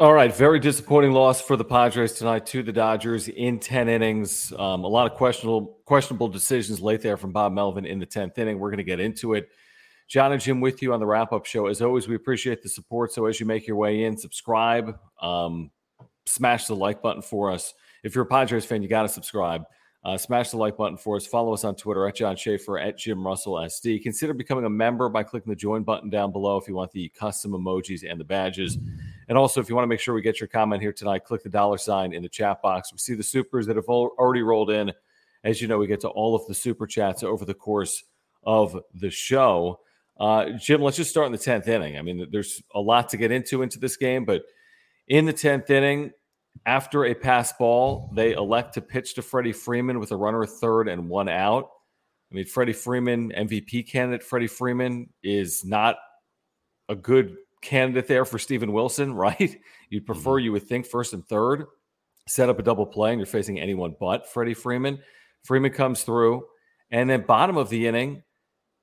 All right, very disappointing loss for the Padres tonight to the Dodgers in ten innings. Um, a lot of questionable questionable decisions late there from Bob Melvin in the tenth inning. We're going to get into it. John and Jim with you on the wrap up show. As always, we appreciate the support. So as you make your way in, subscribe, um, smash the like button for us. If you're a Padres fan, you got to subscribe. Uh, smash the like button for us. Follow us on Twitter at John Schaefer at Jim Russell SD. Consider becoming a member by clicking the join button down below if you want the custom emojis and the badges. And also, if you want to make sure we get your comment here tonight, click the dollar sign in the chat box. We see the supers that have already rolled in. As you know, we get to all of the super chats over the course of the show. Uh, Jim, let's just start in the 10th inning. I mean, there's a lot to get into into this game, but in the 10th inning, after a pass ball, they elect to pitch to Freddie Freeman with a runner at third and one out. I mean, Freddie Freeman, MVP candidate Freddie Freeman, is not a good candidate there for Steven Wilson, right? You'd prefer, mm-hmm. you would think, first and third, set up a double play, and you're facing anyone but Freddie Freeman. Freeman comes through, and then bottom of the inning,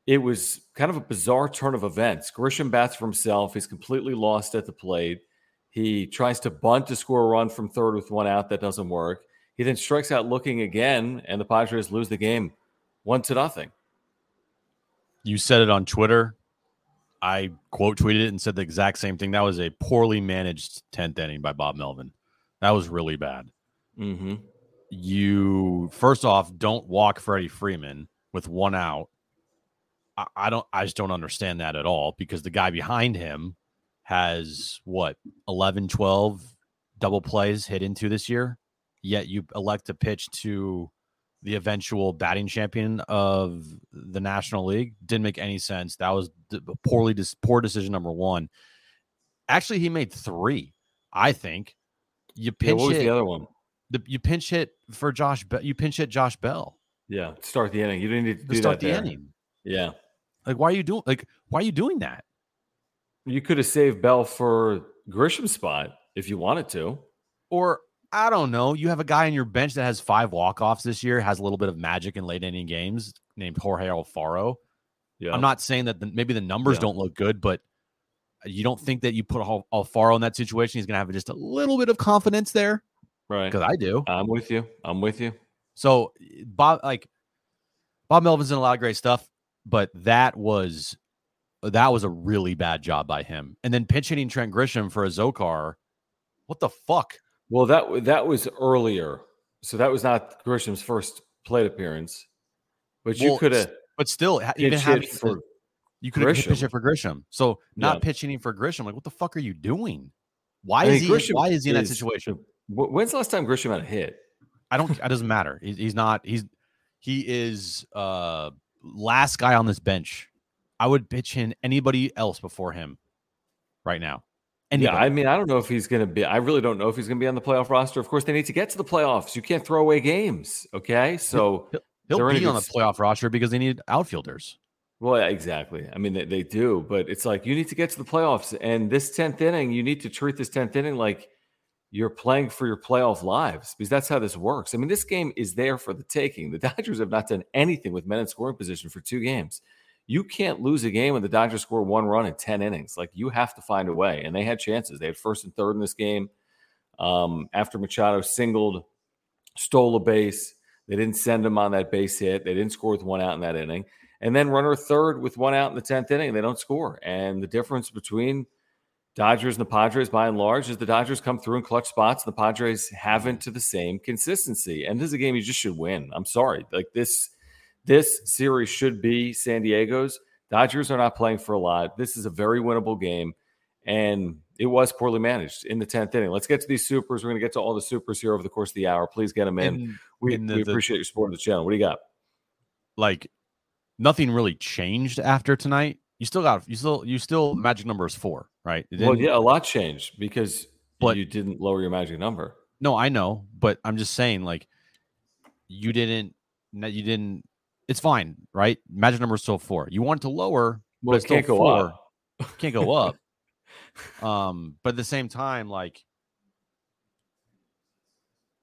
it was kind of a bizarre turn of events. Grisham bats for himself. He's completely lost at the plate. He tries to bunt to score a run from third with one out. That doesn't work. He then strikes out looking again, and the Padres lose the game one to nothing. You said it on Twitter. I quote tweeted it and said the exact same thing. That was a poorly managed 10th inning by Bob Melvin. That was really bad. Mm-hmm. You, first off, don't walk Freddie Freeman with one out. I, I don't, I just don't understand that at all because the guy behind him has what 11 12 double plays hit into this year yet you elect to pitch to the eventual batting champion of the national league. Didn't make any sense. That was poorly poor decision number one. Actually he made three i think. You pinch yeah, what was hit, the other one? the, you pinch hit for josh Be- you pinch hit josh bell. Yeah start the inning. You didn't need to, to start the there. inning. Yeah. Like why are you doing like why are you doing that? You could have saved Bell for Grisham's spot if you wanted to. Or I don't know. You have a guy on your bench that has five walk-offs this year, has a little bit of magic in late inning games, named Jorge Alfaro. Yeah. I'm not saying that the, maybe the numbers yeah. don't look good, but you don't think that you put Alfaro in that situation, he's going to have just a little bit of confidence there, right? Because I do. I'm with you. I'm with you. So Bob, like Bob Melvin's in a lot of great stuff, but that was that was a really bad job by him. And then pinch hitting Trent Grisham for Azocar. What the fuck? Well, that that was earlier, so that was not Grisham's first plate appearance. But you well, could have, but still, even having for you could have pitched it for Grisham. So not yeah. pitching for Grisham, like what the fuck are you doing? Why I is he? Grisham why is he in that situation? When's the last time Grisham had a hit? I don't. It doesn't matter. He's, he's not. He's he is uh last guy on this bench I would pitch in anybody else before him right now. Anybody. Yeah, I mean, I don't know if he's going to be. I really don't know if he's going to be on the playoff roster. Of course, they need to get to the playoffs. You can't throw away games. Okay, so he'll, he'll be on the playoff roster because they need outfielders. Well, yeah, exactly. I mean, they, they do, but it's like you need to get to the playoffs, and this tenth inning, you need to treat this tenth inning like you're playing for your playoff lives because that's how this works. I mean, this game is there for the taking. The Dodgers have not done anything with men in scoring position for two games you can't lose a game when the Dodgers score one run in 10 innings. Like you have to find a way. And they had chances. They had first and third in this game. Um, after Machado singled, stole a base, They didn't send him on that base hit. They didn't score with one out in that inning. And then runner third with one out in the 10th inning, they don't score. And the difference between Dodgers and the Padres, by and large, is the Dodgers come through in clutch spots. The Padres haven't to the same consistency. And this is a game you just should win. I'm sorry. Like this, this series should be San Diego's. Dodgers are not playing for a lot. This is a very winnable game. And it was poorly managed in the 10th inning. Let's get to these supers. We're going to get to all the supers here over the course of the hour. Please get them in. And, we, the, we appreciate your support of the channel. What do you got? Like, nothing really changed after tonight. You still got, you still, you still, magic number is four, right? Well, yeah, a lot changed because but, you didn't lower your magic number. No, I know, but I'm just saying, like, you didn't, you didn't, it's fine, right? Magic number is still four. You want it to lower, well, but it can't go four. up. Can't go up. um, but at the same time, like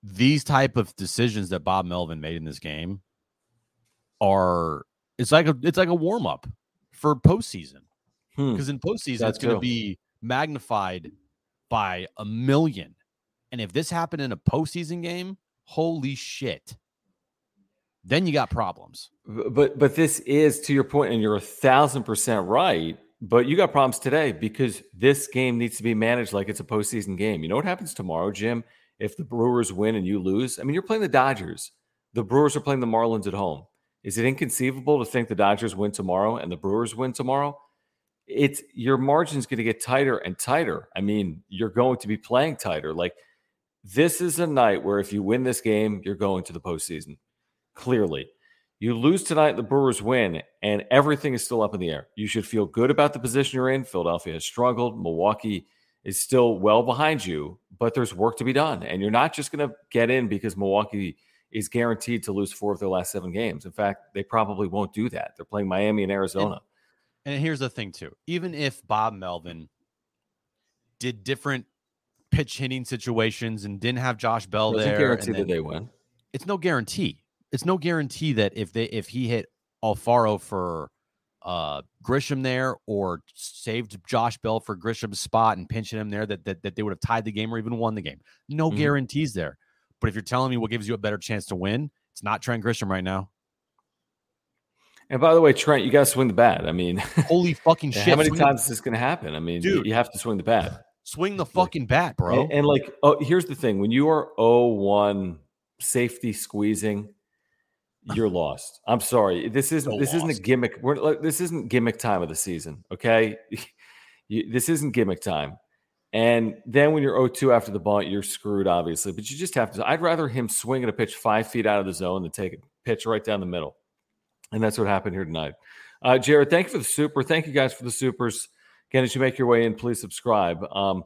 these type of decisions that Bob Melvin made in this game are it's like a it's like a warm up for postseason because hmm. in postseason That's it's going to be magnified by a million, and if this happened in a postseason game, holy shit, then you got problems. But but this is to your point, and you're a thousand percent right. But you got problems today because this game needs to be managed like it's a postseason game. You know what happens tomorrow, Jim? If the Brewers win and you lose, I mean, you're playing the Dodgers. The Brewers are playing the Marlins at home. Is it inconceivable to think the Dodgers win tomorrow and the Brewers win tomorrow? It's your margin's going to get tighter and tighter. I mean, you're going to be playing tighter. Like this is a night where if you win this game, you're going to the postseason. Clearly. You lose tonight, the Brewers win, and everything is still up in the air. You should feel good about the position you're in. Philadelphia has struggled. Milwaukee is still well behind you, but there's work to be done. And you're not just going to get in because Milwaukee is guaranteed to lose four of their last seven games. In fact, they probably won't do that. They're playing Miami and Arizona. And, and here's the thing, too. Even if Bob Melvin did different pitch hitting situations and didn't have Josh Bell there, guarantee that they win. It's no guarantee it's no guarantee that if they if he hit Alfaro for uh Grisham there or saved Josh Bell for Grisham's spot and pinching him there that that, that they would have tied the game or even won the game. No mm-hmm. guarantees there. But if you're telling me what gives you a better chance to win, it's not Trent Grisham right now. And by the way, Trent, you got to swing the bat. I mean, holy fucking shit! How many swing times the- is this going to happen? I mean, Dude, you have to swing the bat. Swing the fucking bat, bro. And, and like, oh, here's the thing: when you are 0-1 safety squeezing, you're lost. I'm sorry. This isn't so this lost. isn't a gimmick. We're this isn't gimmick time of the season. Okay, you, this isn't gimmick time. And then when you're 0-2 after the bunt, you're screwed, obviously. But you just have to. I'd rather him swing at a pitch five feet out of the zone than take a pitch right down the middle. And that's what happened here tonight. Uh, Jared, thank you for the super. Thank you guys for the supers. Again, as you make your way in, please subscribe. Um,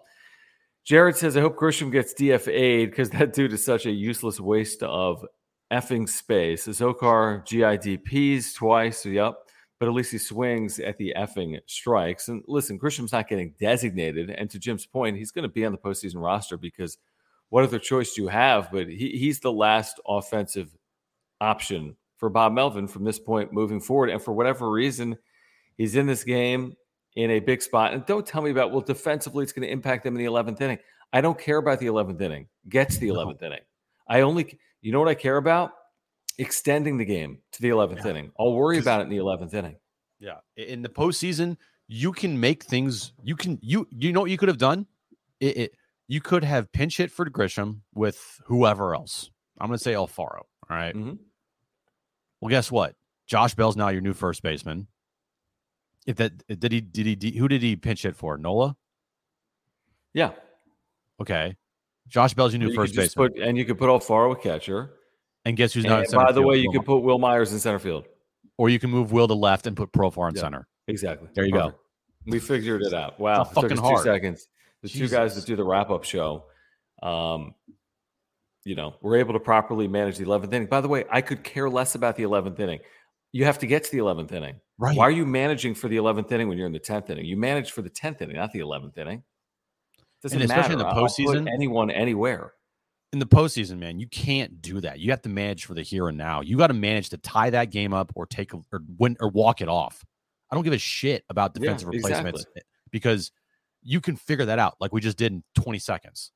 Jared says, I hope Grisham gets DFA'd because that dude is such a useless waste of effing space. Zokar GIDPs twice. Yep. But at least he swings at the effing strikes. And listen, Grisham's not getting designated. And to Jim's point, he's going to be on the postseason roster because what other choice do you have? But he, he's the last offensive option for Bob Melvin from this point moving forward. And for whatever reason, he's in this game in a big spot. And don't tell me about, well, defensively, it's going to impact them in the 11th inning. I don't care about the 11th inning. Gets the 11th no. inning. I only you know what I care about? Extending the game to the 11th yeah. inning. I'll worry about it in the 11th inning. Yeah. In the postseason, you can make things, you can, you, you know what you could have done? It, it you could have pinch hit for Grisham with whoever else. I'm going to say Alfaro. All right? mm-hmm. Well, guess what? Josh Bell's now your new first baseman. If that did he did he who did he pinch hit for? Nola. Yeah. Okay. Josh Bell's your new you first base. And you could put Alfaro a catcher. And guess who's not? And by the way, you could put Wil Myers in center field, or you can move Will to left and put Profar in yeah, center. Exactly. There you Perfect. go. We figured it out. Wow, it's fucking hard. Two seconds. The Jesus. two guys that do the wrap up show, um, you know, we're able to properly manage the 11th inning. By the way, I could care less about the 11th inning. You have to get to the 11th inning. Right. Why are you managing for the 11th inning when you're in the 10th inning? You manage for the 10th inning, not the 11th inning. Doesn't and especially matter. in the postseason, anyone anywhere in the postseason, man, you can't do that. You have to manage for the here and now. You got to manage to tie that game up or take a, or win or walk it off. I don't give a shit about defensive yeah, replacements exactly. because you can figure that out like we just did in 20 seconds.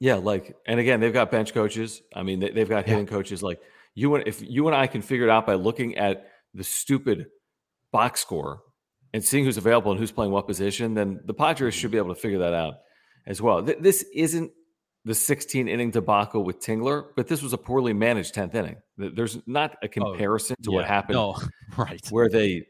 Yeah, like and again, they've got bench coaches. I mean, they, have got hitting yeah. coaches. Like You and if you and I can figure it out by looking at the stupid box score and seeing who's available and who's playing what position, then the Padres mm-hmm. should be able to figure that out as well. Th- this isn't the 16 inning debacle with Tingler, but this was a poorly managed 10th inning. There's not a oh, comparison oh, to yeah. what happened. No, right. Where they,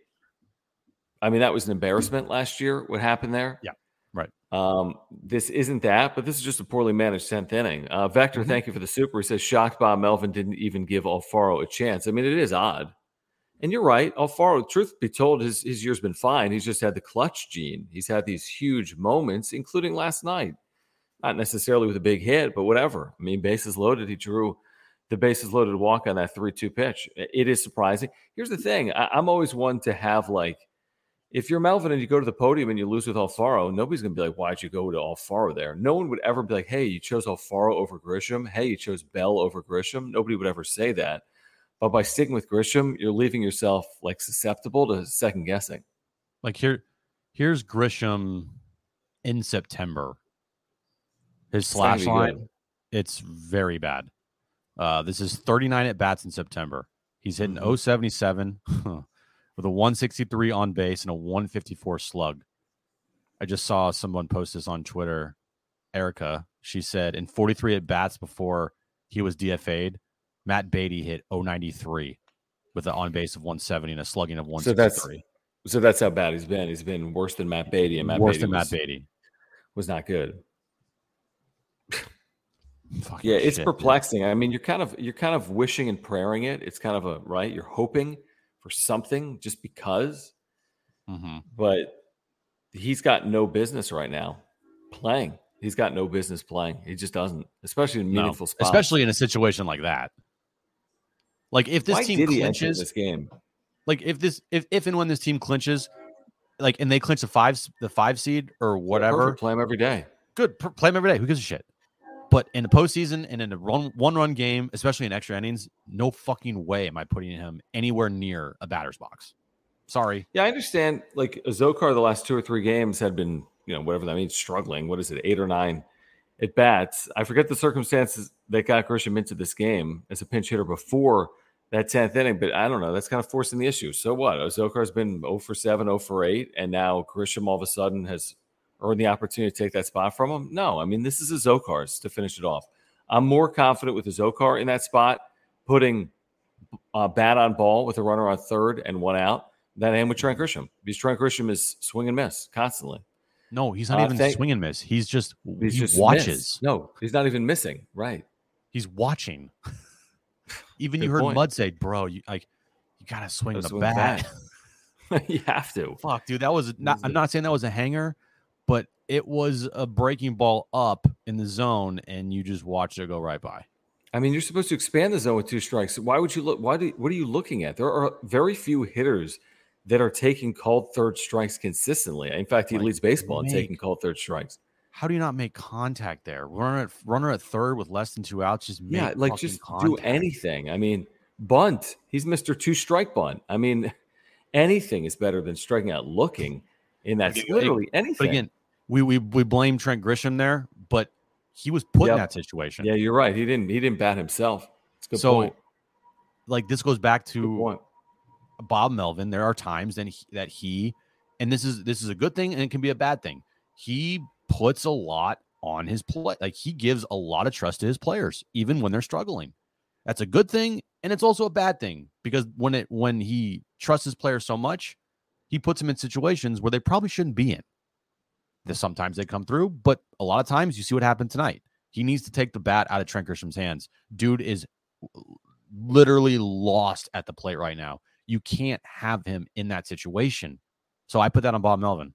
I mean, that was an embarrassment last year, what happened there. Yeah, right. Um, this isn't that, but this is just a poorly managed 10th inning. Uh, Vector, mm-hmm. thank you for the super. He says, shocked Bob Melvin didn't even give Alfaro a chance. I mean, it is odd. And you're right. Alfaro, truth be told, his, his year's been fine. He's just had the clutch gene. He's had these huge moments, including last night not necessarily with a big hit, but whatever. I mean, bases loaded. He drew the bases loaded walk on that 3 2 pitch. It is surprising. Here's the thing I, am always one to have like, if you're Melvin and you go to the podium and you lose with Alfaro, nobody's going to be like, why'd you go to Alfaro there? No one would ever be like, hey, you chose Alfaro over Grisham. Hey, you chose Bell over Grisham. Nobody would ever say that. But by sticking with Grisham, you're leaving yourself like susceptible to second guessing. Like here, here's Grisham in September his slash line, good. it's very bad. Uh, this is 39 at bats in September. He's hitting mm-hmm. 077 with a 163 on base and a 154 slug. I just saw someone post this on Twitter. Erica, she said in 43 at bats before he was DFA'd, Matt Beaty hit 093 with an on base of 170 and a slugging of 163. So that's, so that's how bad he's been. He's been worse than Matt Beaty, and Matt worse Beaty than was, Matt Beaty was not good. Yeah, it's shit, perplexing. I mean, you're kind of you're kind of wishing and praying it. It's kind of a right. You're hoping for something just because, mm-hmm. but he's got no business right now playing. He's got no business playing. He just doesn't, especially in meaningful no, spots. Especially in a situation like that. Like if this Why team clinches this game, like if this if if and when this team clinches, like and they clinch the five the five seed or whatever, play them every day. Good, play them every day. Who gives a shit? But in the postseason and in a run, one run game, especially in extra innings, no fucking way am I putting him anywhere near a batter's box. Sorry. Yeah, I understand. Like Zokar, the last two or three games had been, you know, whatever that means, struggling. What is it, eight or nine at bats? I forget the circumstances that got Grisham into this game as a pinch hitter before that 10th inning, but I don't know. That's kind of forcing the issue. So what? Azocar's been 0 for 7, 0 for 8, and now Grisham all of a sudden has earn the opportunity to take that spot from him? No. I mean, this is Azocar's to finish it off. I'm more confident with a Zokar in that spot, putting uh, bat on ball with a runner on third and one out than I am with Trent Grisham because Trent Grisham is swing and miss constantly. No, he's not uh, even thank- swing and miss. He's just he's he just watches. Miss. No, he's not even missing. Right. He's watching. even you heard point. Mud say, "Bro, you like you gotta swing the swing bat." you have to. Fuck, dude. That was not. I'm not saying that was a hanger, but it was a breaking ball up in the zone, and you just watched it go right by. I mean, you're supposed to expand the zone with two strikes. Why would you look? Why do? What are you looking at? There are very few hitters that are taking called third strikes consistently. In fact, he like, leads baseball in taking called third strikes. How do you not make contact there? Runner at runner at third with less than two outs, just yeah, like just contact. do anything. I mean, bunt. He's Mister Two Strike bunt. I mean, anything is better than striking out looking in that. Literally anything. But again, we we we blame Trent Grisham there, but he was put yep. in that situation. Yeah, you're right. He didn't he didn't bat himself. good so, point. like this goes back to Bob Melvin. There are times that he, that he, and this is this is a good thing and it can be a bad thing. He puts a lot on his play. Like he gives a lot of trust to his players, even when they're struggling. That's a good thing, and it's also a bad thing because when it when he trusts his players so much, he puts them in situations where they probably shouldn't be in. Sometimes they come through, but a lot of times you see what happened tonight. He needs to take the bat out of Trent Grisham's hands. Dude is literally lost at the plate right now. You can't have him in that situation. So I put that on Bob Melvin.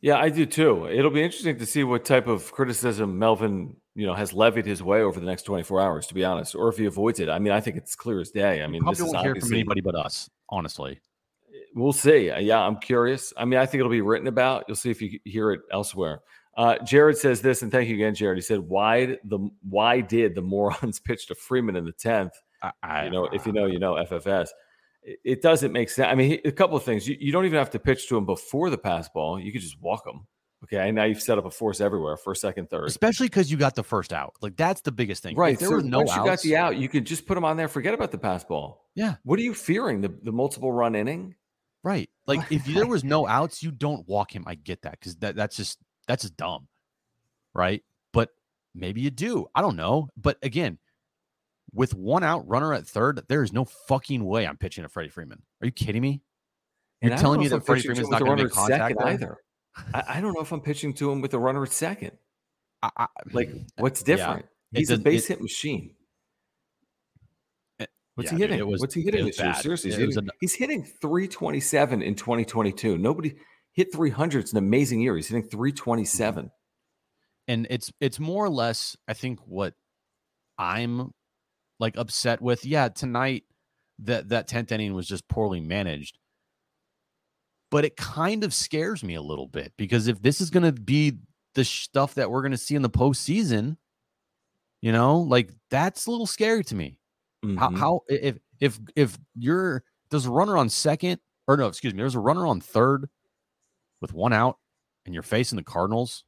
Yeah, I do too. It'll be interesting to see what type of criticism Melvin, you know, has levied his way over the next 24 hours, to be honest, or if he avoids it. I mean, I think it's clear as day. I mean, this won't hear from anybody but us, honestly. We'll see. Uh, yeah, I'm curious. I mean, I think it'll be written about. You'll see if you hear it elsewhere. Uh, Jared says this, and thank you again, Jared. He said, "Why the why did the morons pitch to Freeman in the tenth? You know, if you know, you know FFS. It, doesn't make sense. I mean, a couple of things. You, you, don't even have to pitch to him before the pass ball. You could just walk him. Okay, and now you've set up a force everywhere, first, second, third. Especially because you got the first out. Like that's the biggest thing. Right. If there so were no once outs, you got the out, you could just put them on there. Forget about the pass ball. Yeah. What are you fearing? The the multiple run inning? Right. Like if there was no outs, you don't walk him. I get that because that, that's just that's just dumb. Right. But maybe you do. I don't know. But again, with one out runner at third, there is no fucking way I'm pitching to Freddie Freeman. Are you kidding me? You're And telling me that Freddie to Freeman's not going to make contact either. I, I don't know if I'm pitching to him with a runner at second. I, I, Like, what's Yeah. different? It He's a base it- hit machine. What's yeah, he dude, hitting? it was- What's he hitting this year? Seriously, he's hitting, an- he's hitting 327 in 2022. Nobody hit 300. It's an amazing year. He's hitting 327. and it's it's more or less i think what i'm like upset with yeah tonight that that 10th inning was just poorly managed but it kind of scares me a little bit because if this is going to be the stuff that we're going to see in the postseason you know like that's a little scary to me how, Mhm. how if if if you're there's a runner on second or no excuse me there's a runner on third with one out and you're facing the cardinals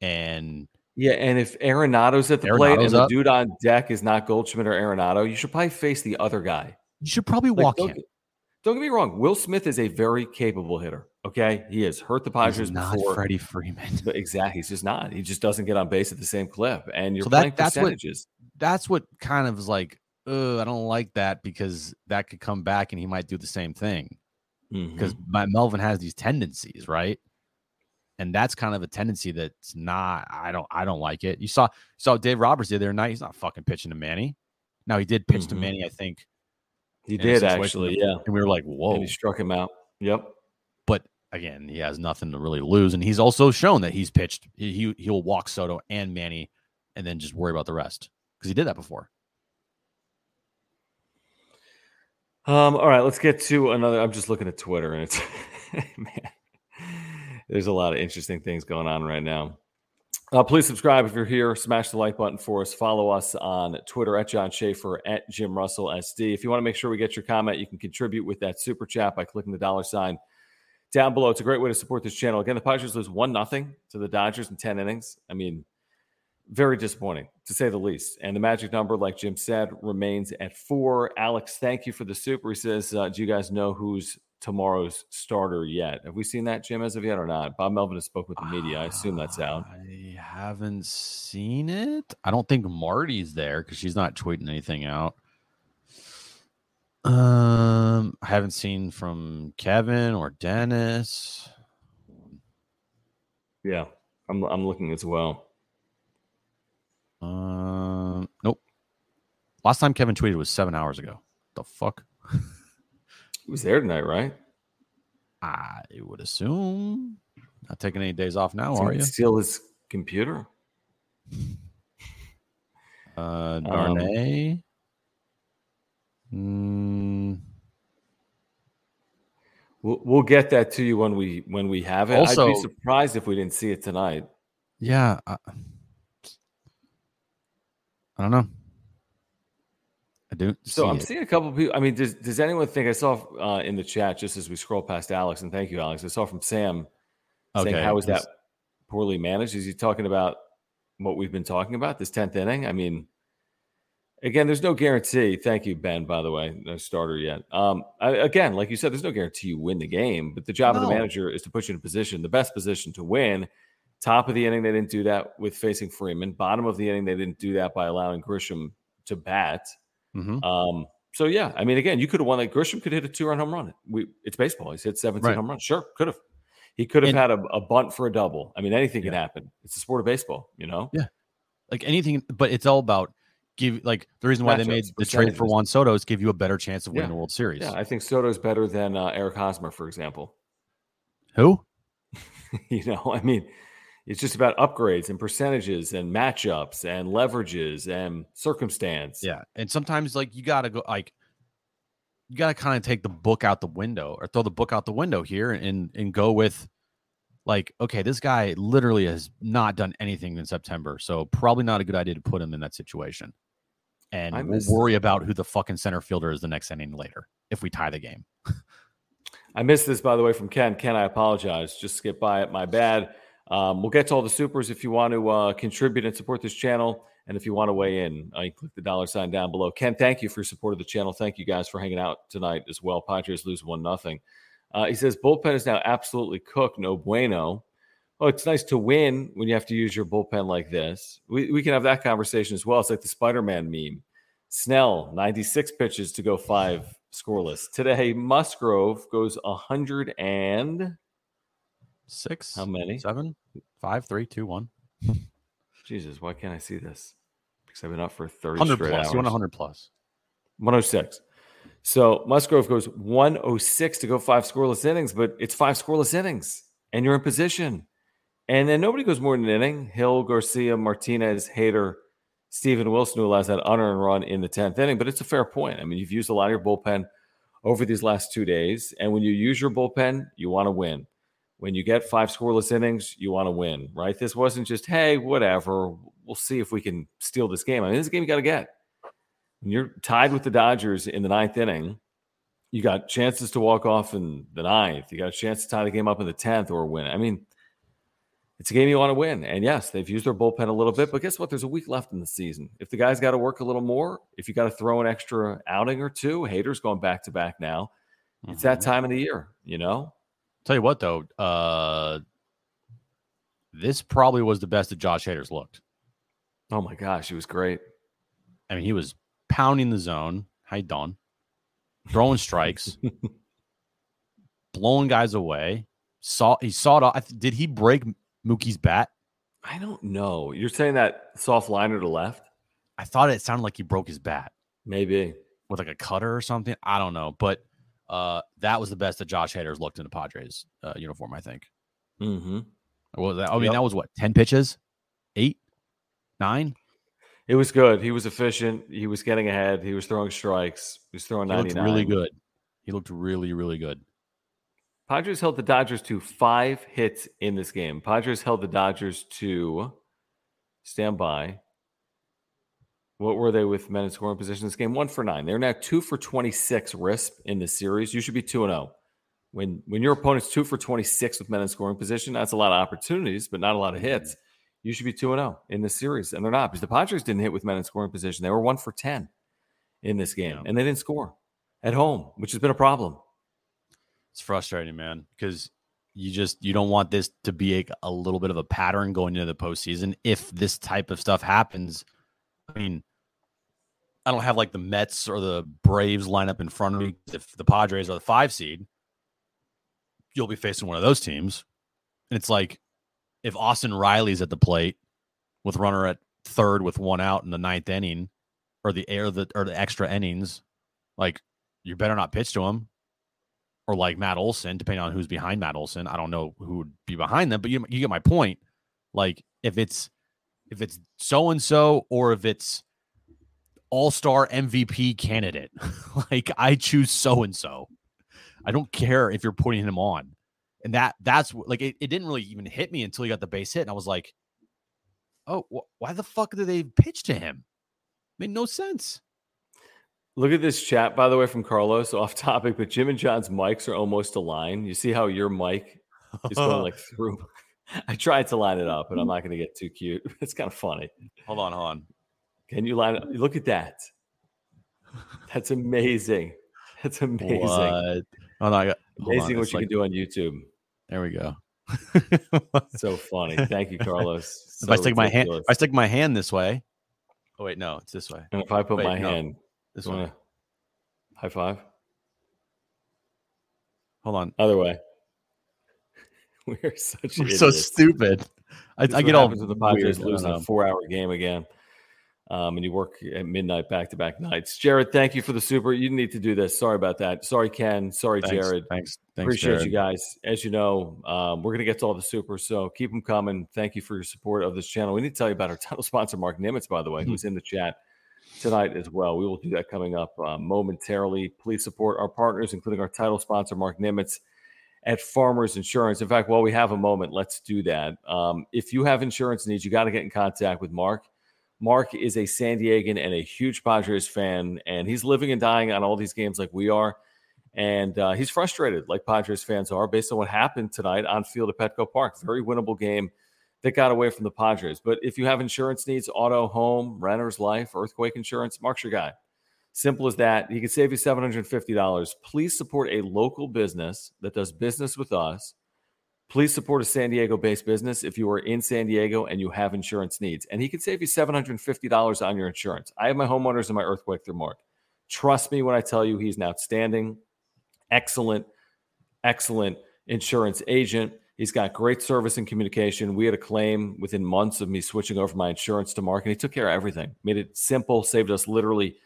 and Yeah, and if Arenado's at the plate Arenado's and the dude on deck is not Goldschmidt or Arenado, you should probably face the other guy. you should probably Like, walk don't, him get- don't get me wrong. Will Smith is a very capable hitter. Okay, he has hurt the He's Padres not before. Freddie Freeman. But exactly, he's just not. He just doesn't get on base at the same clip, and you're So that- that's what- percentages. That's what kind of is like, Ugh, I don't like that because that could come back and he might do the same thing. Because my mm-hmm. Melvin has these tendencies, right? And that's kind of a tendency that's not. I don't. I don't like it. You saw saw Dave Roberts the other night. He's not fucking pitching to Manny. Now he did pitch to Mhm. Manny, I think, he did actually, yeah. and we were like, And "Whoa!" he struck him out. Yep. But again, he has nothing to really lose, and he's also shown that he's pitched. He, he he'll walk Soto and Manny, and then just worry about the rest because he did that before. Um, all right, let's get to another. I'm just looking at Twitter and it's man, there's a lot of interesting things going on right now. Uh, please subscribe if you're here. Smash the like button for us. Follow us on Twitter at John Schaefer at Jim Russell SD. If you want to make sure we get your comment, you can contribute with that super chat by clicking the dollar sign down below. It's a great way to support this channel. Again, the Padres lose one nothing to the Dodgers in 10 innings. I mean, very disappointing to say the least. And the magic number, like Jim said, remains at four. Alex, thank you for the super. He says, uh, Do you guys know who's tomorrow's starter yet? Have we seen that, Jim, as of yet or not? Bob Melvin has spoke with the media. I assume that's out. I haven't seen it. I don't think Marty's there because she's not tweeting anything out. Um, I haven't seen from Kevin or Dennis. Yeah, I'm, I'm looking as well. Um, nope. Last time Kevin tweeted was seven hours ago. The fuck? He was there tonight, right? I would assume. Not taking any days off now, Did are you? Steal his computer. Uh, Um, Darnay. Mm, We'll, we'll get that to you when we when we have it. I'd be surprised if we didn't see it tonight. yeah. I, I don't know. I don't So see I'm it. seeing a couple of people. I mean, does does anyone think I saw uh, in the chat just as we scroll past Alex and thank you, Alex. I saw from Sam saying Okay, how is that poorly managed? Is he talking about what we've been talking about this tenth inning? I mean, again, there's no guarantee. Thank you, Ben. By the way, no starter yet. Um, I, again, like you said, there's no guarantee you win the game, but the job of the manager is to put you in a position, the best position to win. Top of the inning, they didn't do that with facing Freeman. Bottom of the inning, they didn't do that by allowing Grisham to bat. Mhm. Um, so yeah, I mean, again, you could have won. Like Grisham could hit a two-run home run. We, it's baseball. He's hit 17 Right. home runs. Sure, could have. He could have And- had a, a bunt for a double. I mean, anything can happen. It's the sport of baseball, you know. Yeah. like anything, but it's all about give like the reason why they made the trade for. Juan Soto is give you a better chance of winning Yeah. the World Series. Yeah, I think Soto's better than uh, Eric Hosmer, for example. Who? you know, I mean, it's just about upgrades and percentages and matchups and leverages and circumstance. Yeah, and sometimes like you gotta go like you gotta kind of take the book out the window or throw the book out the window here and and go with like okay, this guy literally has not done anything in September, so probably not a good idea to put him in that situation. And I we'll miss- worry about who the fucking center fielder is the next inning later if we tie the game. I missed this, by the way, from Ken. Ken, I apologize. Just skip by it. My bad. Um, we'll get to all the supers if you want to uh, contribute and support this channel. And if you want to weigh in, uh, you click the dollar sign down below. Ken, thank you for support of the channel. Thank you guys for hanging out tonight as well. Padres lose one nothing. Uh, he says bullpen is now absolutely cooked. No bueno. Oh, it's nice to win when you have to use your bullpen like this. We, we can have that conversation as well. It's like the Spider Man meme. Snell, 96 pitches to go five scoreless. Today, Musgrove goes 100 and six. How many? Seven, five, three, two, one. Jesus, why can't I see this? Because I've been up for 30 100 straight plus. hours. You want 100 plus. 106. So Musgrove goes 106 to go five scoreless innings, but it's five scoreless innings, and you're in position. And then nobody goes more than an inning. Hill, Garcia, Martinez, Hader, Steven Wilson, who allows that unearned run in the 10th inning. But it's a fair point. I mean, you've used a lot of your bullpen over these last two days. And when you use your bullpen, you want to win. When you get five scoreless innings, you want to win, right? This wasn't just, hey, whatever. We'll see if we can steal this game. I mean, this is a game you got to get. When you're tied with the Dodgers in the ninth inning, you got chances to walk off in the ninth. You got a chance to tie the game up in the 10th or win. I mean, it's a game you want to win. And yes, they've used their bullpen a little bit, but guess what? There's a week left in the season. If the guys got to work a little more, if you got to throw an extra outing or two, Hader's going back to back now. It's Mm-hmm. that time of the year, you know? Tell you what, though, uh, this probably was the best that Josh Hader's looked. Oh my gosh, he was great. I mean, he was pounding the zone. How you doing? Throwing strikes, blowing guys away. Saw he saw it. Off. Did he break Mookie's bat? I don't know. You're saying that soft liner to left? I thought it sounded like he broke his bat Maybe. with like a cutter or something. I don't know, but uh, that was the best that Josh Hader's looked in the Padres uh, uniform. I think. Mm-hmm. What was that? I mean, Yep. that was what ten pitches, eight, nine. It was good. He was efficient. He was getting ahead. He was throwing strikes. He was throwing 99. really good. He looked really, really good. Padres held the Dodgers to five hits in this game. Padres held the Dodgers to stand by. What were they with men in scoring position this game? One for nine. They're now two for 26 RISP in the series. You should be 2 and 0. When when your opponent's two for 26 with men in scoring position, that's a lot of opportunities, but not a lot of hits. Mm-hmm. You should be 2 and 0 in this series. And they're not because the Padres didn't hit with men in scoring position. They were one for 10 in this game, Yeah. and they didn't score at home, which has been a problem. It's frustrating, man, because you just you don't want this to be a, a little bit of a pattern going into the postseason. If this type of stuff happens, I mean, I don't have like the Mets or the Braves line up in front of me. If the Padres are the five seed, you'll be facing one of those teams. And it's like if Austin Riley's at the plate with runner at third with one out in the ninth inning, or the air the or the extra innings, like you better not pitch to him or like Matt Olson, depending on who's behind Matt Olson. I don't know who would be behind them, but you you get my point. Like if it's if it's so and so or if it's all star MVP candidate, like I choose so and so. I don't care if you're putting him on. And that that's like it, it didn't really even hit me until he got the base hit. And I was like, oh, wh- why the fuck did they pitch to him? Made no sense. Look at this chat, by the way, from Carlos, off topic, but Jim and John's mics are almost aligned. You see how your mic is going like through. I tried to line it up, but I'm hmm. not going to get too cute. It's kind of funny. hold on, hold on. Can you line it? Look at that. That's amazing. That's amazing. What? Oh no, I got hold on, Amazing what you like- can do on YouTube. There we go. So funny. Thank you, Carlos. if I So stick my hand, if I stick my hand this way. Oh wait, no, it's this way. and if I put Wait, my no. hand, This way. high five? Hold on. Other way. We're such We're so stupid. I, I get all when the Padres weird. I lose don't in a four-hour game again, um, and you work at midnight back-to-back nights. Jared, thank you for the super. You need to do this. Sorry about that. Sorry, Ken. Sorry, Thanks, Jared. Thanks. Thanks Appreciate Jared. you guys. As you know, um, we're going to get to all the super, so keep them coming. Thank you for your support of this channel. We need to tell you about our title sponsor, Mark Nimitz, by the way, who's in the chat tonight as well. We will do that coming up uh, momentarily. Please support our partners, including our title sponsor, Mark Nimitz at Farmers Insurance. In fact, while we have a moment, let's do that. Um, if you have insurance needs, you got to get in contact with Mark. Mark is a San Diegan and a huge Padres fan, and he's living and dying on all these games like we are. And uh, he's frustrated, like Padres fans are, based on what happened tonight on field at Petco Park. Very winnable game that got away from the Padres. But if you have insurance needs, auto, home, renter's life, earthquake insurance, Mark's your guy. Simple as that. He can save you $750. Please support a local business that does business with us. Please support a San Diego based business if you are in San Diego and you have insurance needs. And he can save you $750 on your insurance. I have my homeowners and my earthquake through Mark. Trust me when I tell you he's an outstanding, excellent, excellent insurance agent. He's got great service and communication. We had a claim within months of me switching over my insurance to Mark, and he took care of everything. Made it simple, saved us literally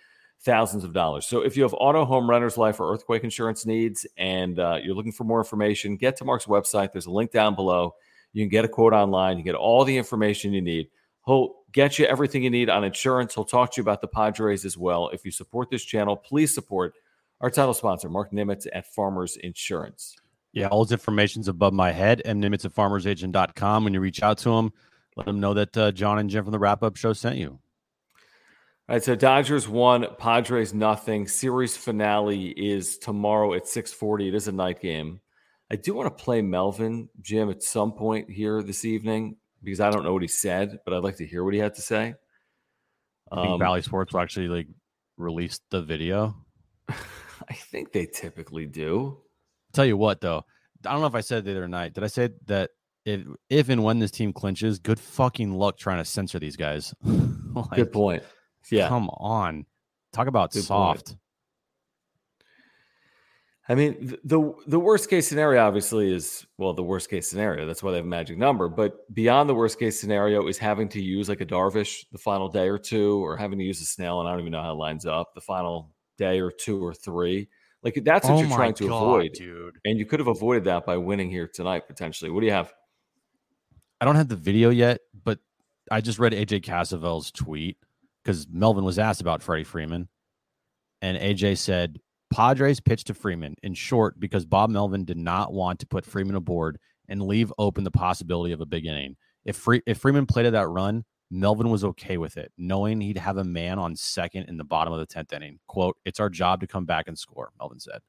thousands of dollars. So if you have auto, home, renter's life, or earthquake insurance needs, and uh, you're looking for more information, get to Mark's website. There's a link down below. You can get a quote online. You get all the information you need. He'll get you everything you need on insurance. He'll talk to you about the Padres as well. If you support this channel, please support our title sponsor, Mark Nimitz at Farmers Insurance. Yeah, all his information's above my head. M Nimitz at farmersagent.com. When you reach out to him, let him know that uh, John and Jim from the wrap up show sent you. All right, so Dodgers one, Padres nothing. Series finale is tomorrow at 6:40. It is a night game. I do want to play Melvin, Jim, at some point here this evening because I don't know what he said, but I'd like to hear what he had to say. I think um, Bally Sports will actually like release the video. I think they typically do. tell you what, though, I don't know if I said the other night. Did I say that if if and when this team clinches, good fucking luck trying to censor these guys. like, good point. Yeah. Come on. Talk about Good soft. Point. I mean, the the worst case scenario obviously is well, the worst case scenario. That's why they have a magic number. But beyond the worst case scenario is having to use like a Darvish the final day or two, or having to use a Snell, and I don't even know how it lines up the final day or two or three. Like that's what oh you're trying to God, avoid, dude. And you could have avoided that by winning here tonight potentially. What do you have? I don't have the video yet, but I just read AJ Cassavell's tweet because Melvin was asked about Freddie Freeman, and AJ said Padres pitched to Freeman in short because Bob Melvin did not want to put Freeman aboard and leave open the possibility of a big inning. If Free, if Freeman played at that run, Melvin was okay with it, knowing he'd have a man on second in the bottom of the tenth inning. "Quote: It's our job to come back and score," Melvin said.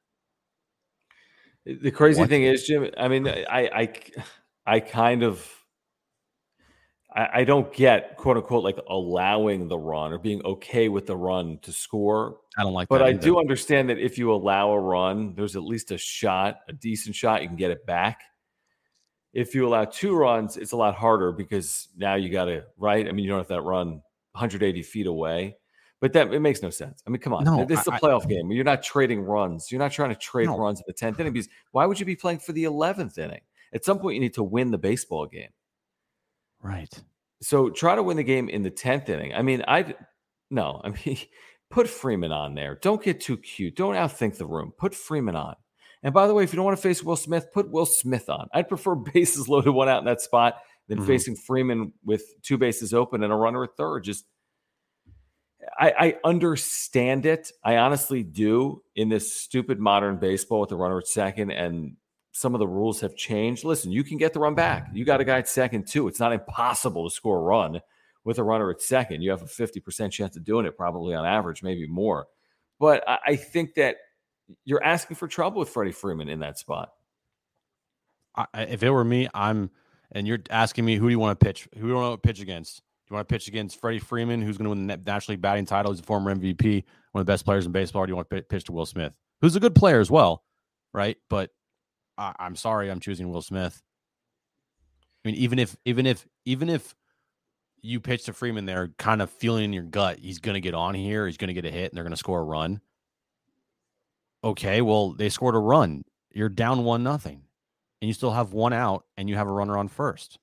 The crazy what? thing is, Jim. I mean, I, I, I kind of I, I don't get quote unquote like allowing the run or being okay with the run to score. I don't like that. but I either. do understand that if you allow a run, there's at least a shot, a decent shot, you can get it back. If you allow two runs, it's a lot harder because now you got to right. I mean, you don't have that run 180 feet away, but that it makes no sense. I mean, come on, no, this is a playoff I, game. You're not trading runs. You're not trying to trade no. runs in the 10th inning because why would you be playing for the 11th inning? At some point, you need to win the baseball game. Right. So try to win the game in the 10th inning. I mean, I no, I mean, put Freeman on there. Don't get too cute. Don't outthink the room. Put Freeman on. And by the way, if you don't want to face Will Smith, put Will Smith on. I'd prefer bases loaded, one out in that spot than mm-hmm. facing Freeman with two bases open and a runner at third. Just I, I, understand it. I honestly do in this stupid modern baseball with the runner at second and some of the rules have changed. Listen, you can get the run back. You got a guy at second, too. It's not impossible to score a run with a runner at second. You have a 50% chance of doing it, probably on average, maybe more. But I think that you're asking for trouble with Freddie Freeman in that spot. I, if it were me, I'm, and you're asking me who do you want to pitch? Who do you want to pitch against? Do you want to pitch against Freddie Freeman, who's going to win the National League batting title? He's a former MVP, one of the best players in baseball. Or do you want to pitch to Will Smith, who's a good player as well, right? But I, I'm sorry, I'm choosing Will Smith. I mean, even if even if even if you pitch to Freeman there, kind of feeling in your gut, he's going to get on here, he's going to get a hit, and they're going to score a run. Okay, well, they scored a run. You're down one nothing, and you still have one out, and you have a runner on first.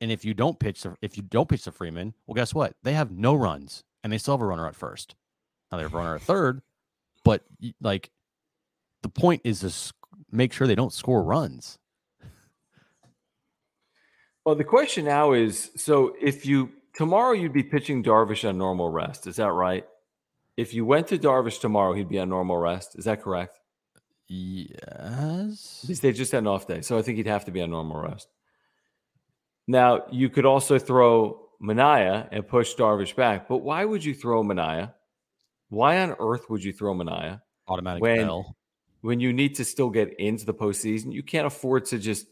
And if you don't pitch, to, if you don't pitch to Freeman, well, guess what? They have no runs, and they still have a runner at first. Now they have a runner at third, but like the point is to make sure they don't score runs. Well, the question now is so if you tomorrow you'd be pitching Darvish on normal rest, is that right? If you went to Darvish tomorrow, he'd be on normal rest. Is that correct? Yes. Because they just had an off day. So I think he'd have to be on normal rest. Now, you could also throw Manaea and push Darvish back, but why would you throw Manaea? Why on earth would you throw Manaea? Automatic when, when you need to still get into the postseason, you can't afford to just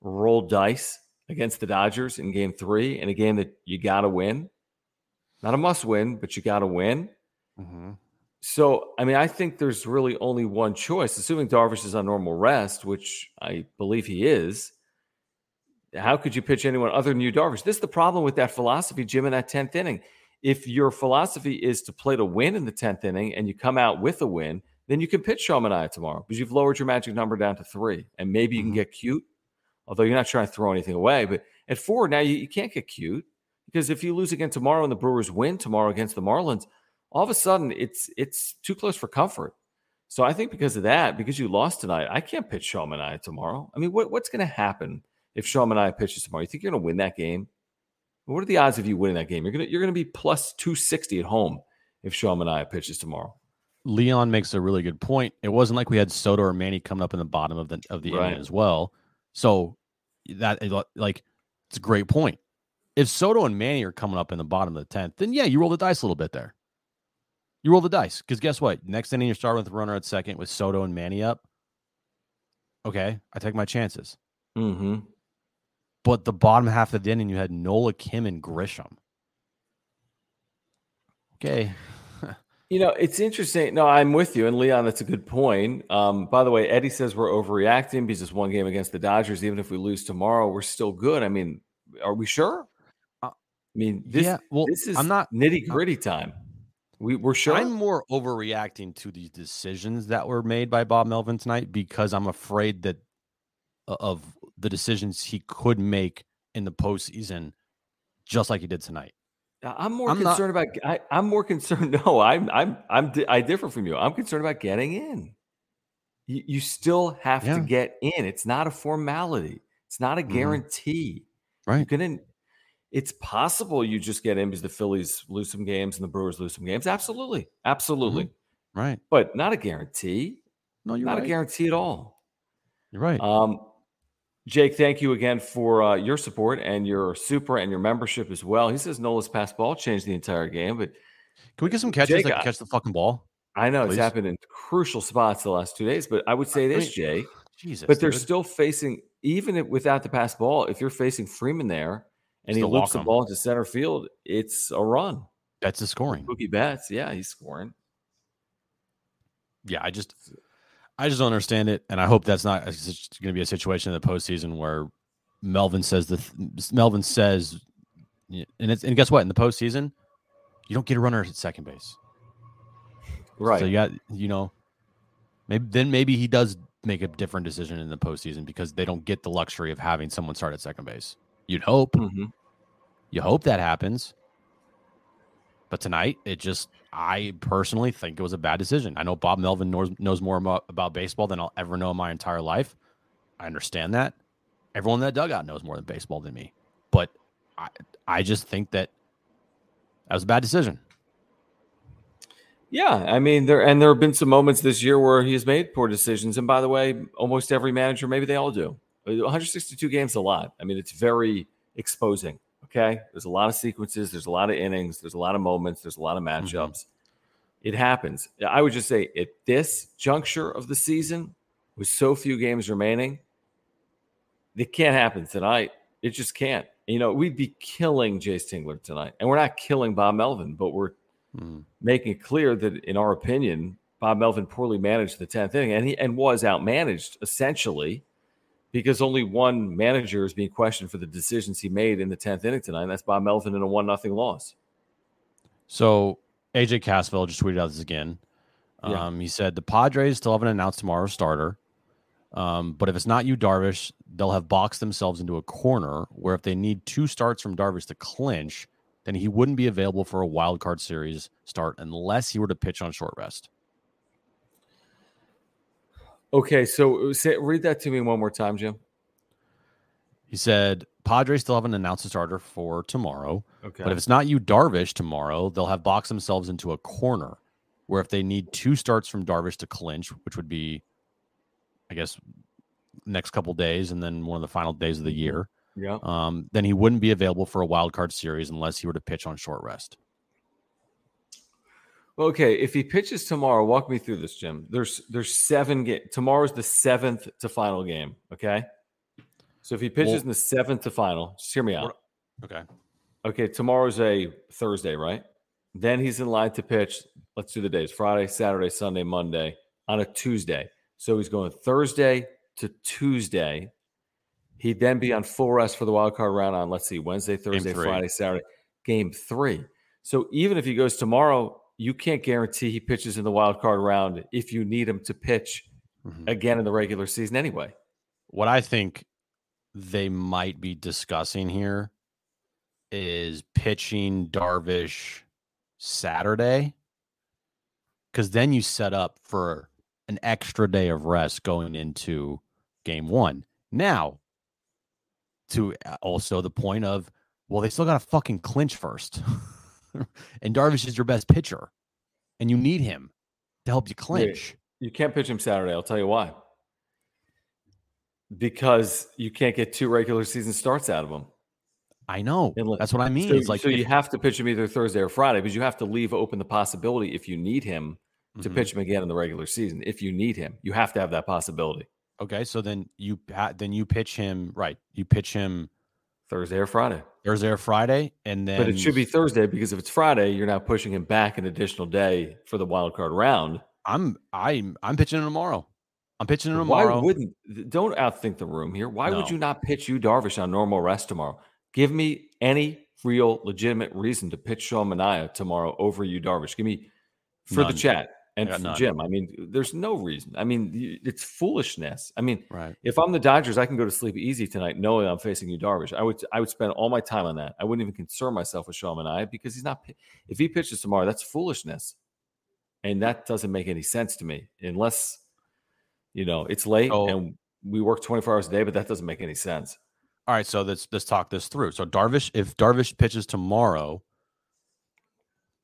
roll dice against the Dodgers in game three in a game that you got to win. Not a must win, but you got to win. Mm-hmm. So, I mean, I think there's really only one choice, assuming Darvish is on normal rest, which I believe he is. How could you pitch anyone other than you, Darvish? This is the problem with that philosophy, Jim, in that 10th inning. If your philosophy is to play to win in the 10th inning and you come out with a win, then you can pitch Sean Manaea tomorrow because you've lowered your magic number down to three. And maybe you can mm-hmm. get cute, although you're not trying to throw anything away. But at four, now you, you can't get cute because if you lose again tomorrow and the Brewers win tomorrow against the Marlins, all of a sudden it's it's too close for comfort. So I think because of that, because you lost tonight, I can't pitch Sean Manaea tomorrow. I mean, what, what's going to happen if Sean Manaea pitches tomorrow? You think you're going to win that game? What are the odds of you winning that game? You're gonna you're gonna be plus two sixty at home if Sean Manaea pitches tomorrow. Leon makes a really good point. It wasn't like we had Soto or Manny coming up in the bottom of the of the right. inning as well. So that like it's a great point. If Soto and Manny are coming up in the bottom of the tenth, then yeah, you roll the dice a little bit there. You roll the dice because guess what? Next inning, you're starting with a runner at second with Soto and Manny up. Okay, I take my chances. Mm-hmm. But the bottom half of the inning, you had Nola, Kim, and Grisham. Okay. You know, it's interesting. No, I'm with you. And Leon, that's a good point. Um, by the way, Eddie says we're overreacting because it's one game against the Dodgers. Even if we lose tomorrow, we're still good. I mean, are we sure? Uh, I mean, this, yeah, well, this is I'm not nitty gritty time. We, we're sure. I'm more overreacting to these decisions that were made by Bob Melvin tonight because I'm afraid that of the decisions he could make in the postseason, just like he did tonight. I'm more I'm concerned not, about. I, am more concerned. No, I'm. I'm. I'm. I differ from you. I'm concerned about getting in. You, you still have yeah. to get in. It's not a formality. It's not a mm-hmm. guarantee. Mm-hmm. Right. You can it's possible you just get in because the Phillies lose some games and the Brewers lose some games. Absolutely. Absolutely. Mm-hmm. Right. But not a guarantee. No, you're not right. a guarantee at all. You're right. Um, Jake, thank you again for uh, your support and your super and your membership as well. He says Nola's pass ball changed the entire game, but can we get some catches Jake, that catch the fucking ball? I know please? it's happened in crucial spots the last two days, but I would say this, I mean, Jay. Jesus, but they're dude. still facing even without the pass ball. If you're facing Freeman there, and he loops the ball into center field, it's a run. That's a scoring. Mookie Betts, yeah, he's scoring. Yeah, I just, I just don't understand it, and I hope that's not going to be a situation in the postseason where Melvin says the Melvin says, and it's and guess what? In the postseason, you don't get a runner at second base, right? So you got you know, maybe then maybe he does make a different decision in the postseason because they don't get the luxury of having someone start at second base. You'd hope. Mm-hmm. You hope that happens. But tonight, it just, I personally think it was a bad decision. I know Bob Melvin knows, knows more about, baseball than I'll ever know in my entire life. I understand that. Everyone in that dugout knows more than baseball than me. But I, I just think that that was a bad decision. Yeah, I mean there and there have been some moments this year where he's made poor decisions. And by the way, almost every manager, maybe they all do. Uh, 162 games a lot. I mean, it's very exposing. Okay. There's a lot of sequences, there's a lot of innings, there's a lot of moments, there's a lot of mm-hmm. matchups. Mm-hmm. It happens. I would just say at this juncture of the season, with so few games remaining, it can't happen tonight. It just can't. You know, we'd be killing Jayce Tingler tonight. And we're not killing Bob Melvin, but we're mm. making it clear that, in our opinion, Bob Melvin poorly managed the 10th inning and he and was outmanaged essentially because only one manager is being questioned for the decisions he made in the 10th inning tonight. And that's Bob Melvin in a one nothing loss. So AJ Cassavell just tweeted out this again. Yeah. Um, he said the Padres still haven't announced tomorrow's starter. Um, but if it's not Yu, Darvish, they'll have boxed themselves into a corner where if they need two starts from Darvish to clinch, then he wouldn't be available for a wild card series start unless he were to pitch on short rest. Okay, so uh, say, read that to me one more time, Jim. He said Padres still haven't announced a starter for tomorrow. Okay. But if it's not Yu, Darvish tomorrow, they'll have boxed themselves into a corner where if they need two starts from Darvish to clinch, which would be, I guess, next couple days and then one of the final days of the year. Yeah. Um, then he wouldn't be available for a wild card series unless he were to pitch on short rest. Okay, if he pitches tomorrow, walk me through this, Jim. There's there's seven game. Tomorrow's the seventh to final game. Okay, so if he pitches Well- in the seventh to final, just hear me out. Okay. Okay, tomorrow's a Thursday, right? Then he's in line to pitch. Let's do the days: Friday, Saturday, Sunday, Monday on a Tuesday. So he's going Thursday to Tuesday. He'd then be on full rest for the wild card round on let's see, Wednesday, Thursday. Friday, Saturday, game three. So even if he goes tomorrow, you can't guarantee he pitches in the wild card round if you need him to pitch Mhm. again in the regular season anyway. What I think they might be discussing here is pitching Darvish Saturday because then you set up for an extra day of rest going into game one. Now, to uh, also the point of, well, they still got to fucking clinch first. and Darvish is your best pitcher, and you need him to help you clinch. You can't pitch him Saturday. I'll tell you why. Because you can't get two regular season starts out of him. I know. That's what I mean. So, it's like so you have to pitch him either Thursday or Friday because you have to leave open the possibility if you need him to Mhm. pitch him again in the regular season. If you need him, you have to have that possibility Okay, so then you then you pitch him right. You pitch him Thursday or Friday. Thursday or Friday, and then But it should be Thursday because if it's Friday, you're now pushing him back an additional day for the wild card round. I'm I'm I'm pitching him tomorrow. I'm pitching him Why tomorrow. wouldn't don't outthink the room here? Why would you not pitch Yu Darvish on normal rest tomorrow? Give me any real legitimate reason to pitch Sean Manaea tomorrow over Yu Darvish. Give me for None. the chat and I got for none. Jim. I mean, there's no reason. I mean, it's foolishness. I mean, right. if I'm the Dodgers, I can go to sleep easy tonight knowing I'm facing Yu Darvish. I would I would spend all my time on that. I wouldn't even concern myself with Sean Manaea because he's not. If he pitches tomorrow, that's foolishness, and that doesn't make any sense to me unless you know it's late So- and we work 24 hours a day. But that doesn't make any sense. All right, so let's let's talk this through. So Darvish, if Darvish pitches tomorrow,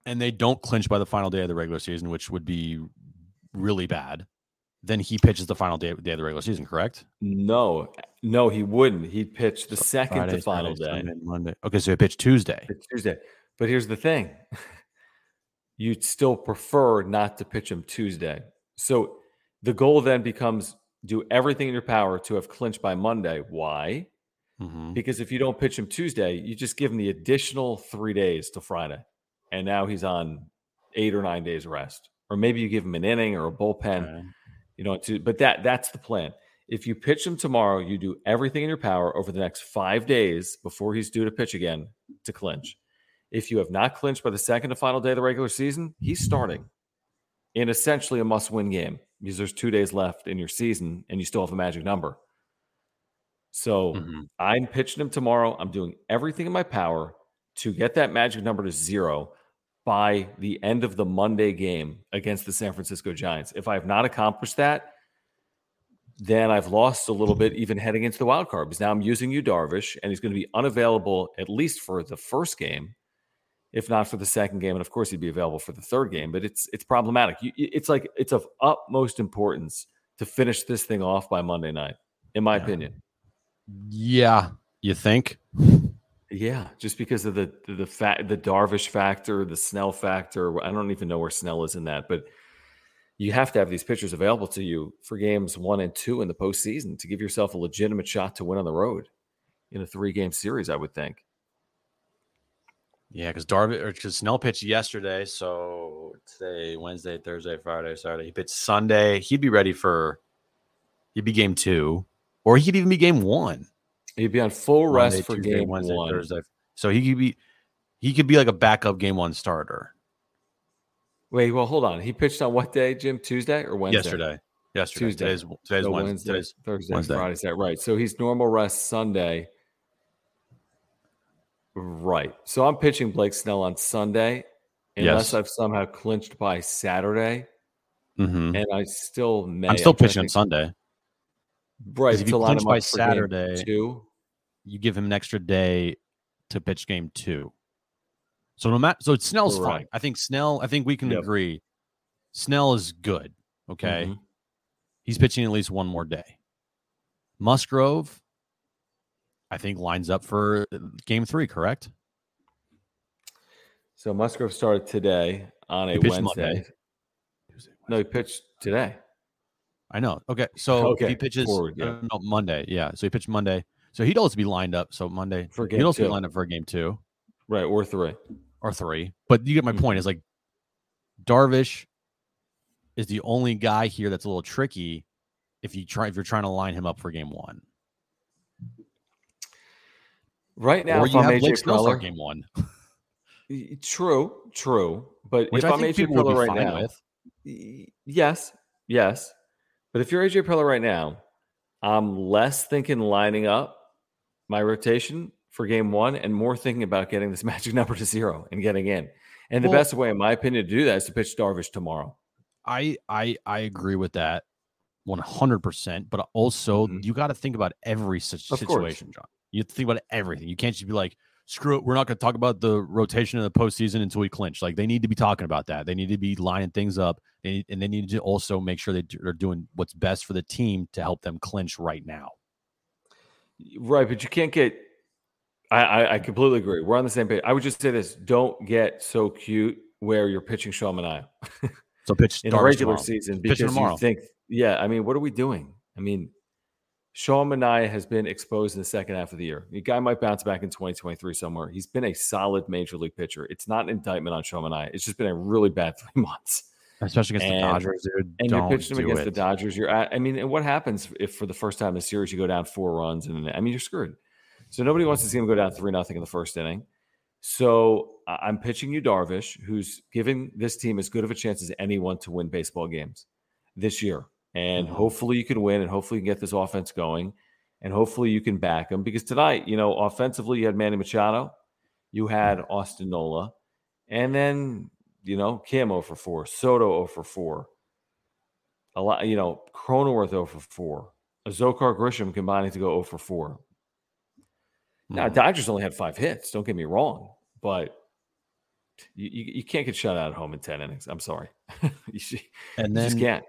and they don't clinch by the final day of the regular season, which would be really bad, then he pitches the final day, day of the regular season. Correct? No, no, he wouldn't. He'd pitch the second Friday, to final Saturday, day. Sunday, Monday. Okay, so he pitched Tuesday. It's Tuesday. But here's the thing you'd still prefer not to pitch him Tuesday. So the goal then becomes do everything in your power to have clinched by Monday. Why? Mhm. Because if you don't pitch him Tuesday, you just give him the additional three days to Friday. And now he's on eight or nine days rest. Or maybe you give him an inning or a bullpen you know to but that that's the plan. If you pitch him tomorrow you do everything in your power over the next five days before he's due to pitch again to clinch. If you have not clinched by the second to final day of the regular season he's starting in essentially a must-win game because there's two days left in your season and you still have a magic number. So Mhm. i'm pitching him tomorrow. I'm doing everything in my power to get that magic number to zero by the end of the Monday game against the San Francisco Giants. If I have not accomplished that, then I've lost a little bit even heading into the wild card because now I'm using Yu Darvish and he's going to be unavailable at least for the first game, if not for the second game. And of course, he'd be available for the third game. But it's it's problematic. You, it's like it's of utmost importance to finish this thing off by Monday night, in my Yeah. opinion. Yeah, you think? Yeah, just because of the the the, fa- the Darvish factor, the Snell factor. I don't even know where Snell is in that, but you have to have these pitchers available to you for games one and two in the postseason to give yourself a legitimate shot to win on the road in a three game series. I would think. Yeah, because Darvish or because Snell pitched yesterday, so today, Wednesday, Thursday, Friday, Saturday. He pitched Sunday. He'd be ready for. He'd be game two, or he could even be game one. He'd be on full rest Monday, for Tuesday, game Wednesday, one. Thursday. So he could be. He could be like a backup game one starter. Wait, well, hold on. He pitched on what day, Jim? Tuesday or Wednesday? Yesterday. Yesterday. Tuesday. Today's today's So Wednesday. Today's, Thursday, Wednesday. Friday, Saturday. Right. So he's normal rest Sunday. Right. So I'm pitching Blake Snell on Sunday, unless Yes. I've somehow clinched by Saturday, Mhm. and I still may. I'm still pitching on Sunday. Right. if you clinch by Saturday- two. You give him an extra day to pitch game two. So no matter so Snell's fine. I think Snell. I think we can Yep. agree. Snell is good. Okay. Mhm. He's pitching at least one more day. Musgrove, I think, lines up for game three, correct? So Musgrove started today on a He Wednesday. Monday. No, he pitched today. I know. Okay, so Okay, he pitches forward, yeah. uh, no, Monday. Yeah, so he pitched Monday. So he'd also be lined up. So Monday For he'd also two. be lined up for a game two Right, or three. or three. But you get my Mhm. point. Is like Darvish is the only guy here that's a little tricky if you try if you're trying to line him up for game one. Right now, or you have AJ Blake Snell Preller, game one, true, true. But which if I I'm think AJ Preller right now, with. yes, yes. But if you're AJ Preller right now, I'm less thinking lining up my rotation for game one and more thinking about getting this magic number to zero and getting in. And the Well- best way, in my opinion, to do that is to pitch Darvish tomorrow. I I I agree with that 100%, but also Mhm. you got to think about every such Of course. situation, John. You have to think about everything. You can't just be like, screw it, we're not going to talk about the rotation in the postseason until we clinch. Like they need to be talking about that. They need to be lining things up, they need, and they need to also make sure they do- are doing what's best for the team to help them clinch right now. Right, but you can't get. I, I, I completely agree. We're on the same page. I would just say this: don't get so cute where you're pitching Sean Manaea So pitch in a regular tomorrow. season because you think, yeah. I mean, what are we doing? I mean, Sean Manaea has been exposed in the second half of the year. The guy might bounce back in 2023 somewhere. He's been a solid major league pitcher. It's not an indictment on Sean Manaea. It's just been a really bad three months. especially against And- the Dodgers, dude. and Don't you're pitching them do against it. the Dodgers. You're at, I mean, and what happens if for the first time in the series you go down four runs and I mean you're screwed. So nobody wants to see him go down three nothing in the first inning. So I'm pitching Yu Darvish, who's giving this team as good of a chance as anyone to win baseball games this year. And Mhm. hopefully you can win and hopefully you can get this offense going. And hopefully you can back them because tonight, you know, offensively you had Manny Machado, you had Austin Nola, and then you know, Kim 0 for 4, Soto 0 for 4. A lot, you know, Cronenworth 0 for 4. Azocar Grisham combining to go 0 for 4. Now, Mhm. Dodgers only had five hits. Don't get me wrong, but you, you, you can't get shut out at home in 10 innings. I'm sorry. you, and you then just can't.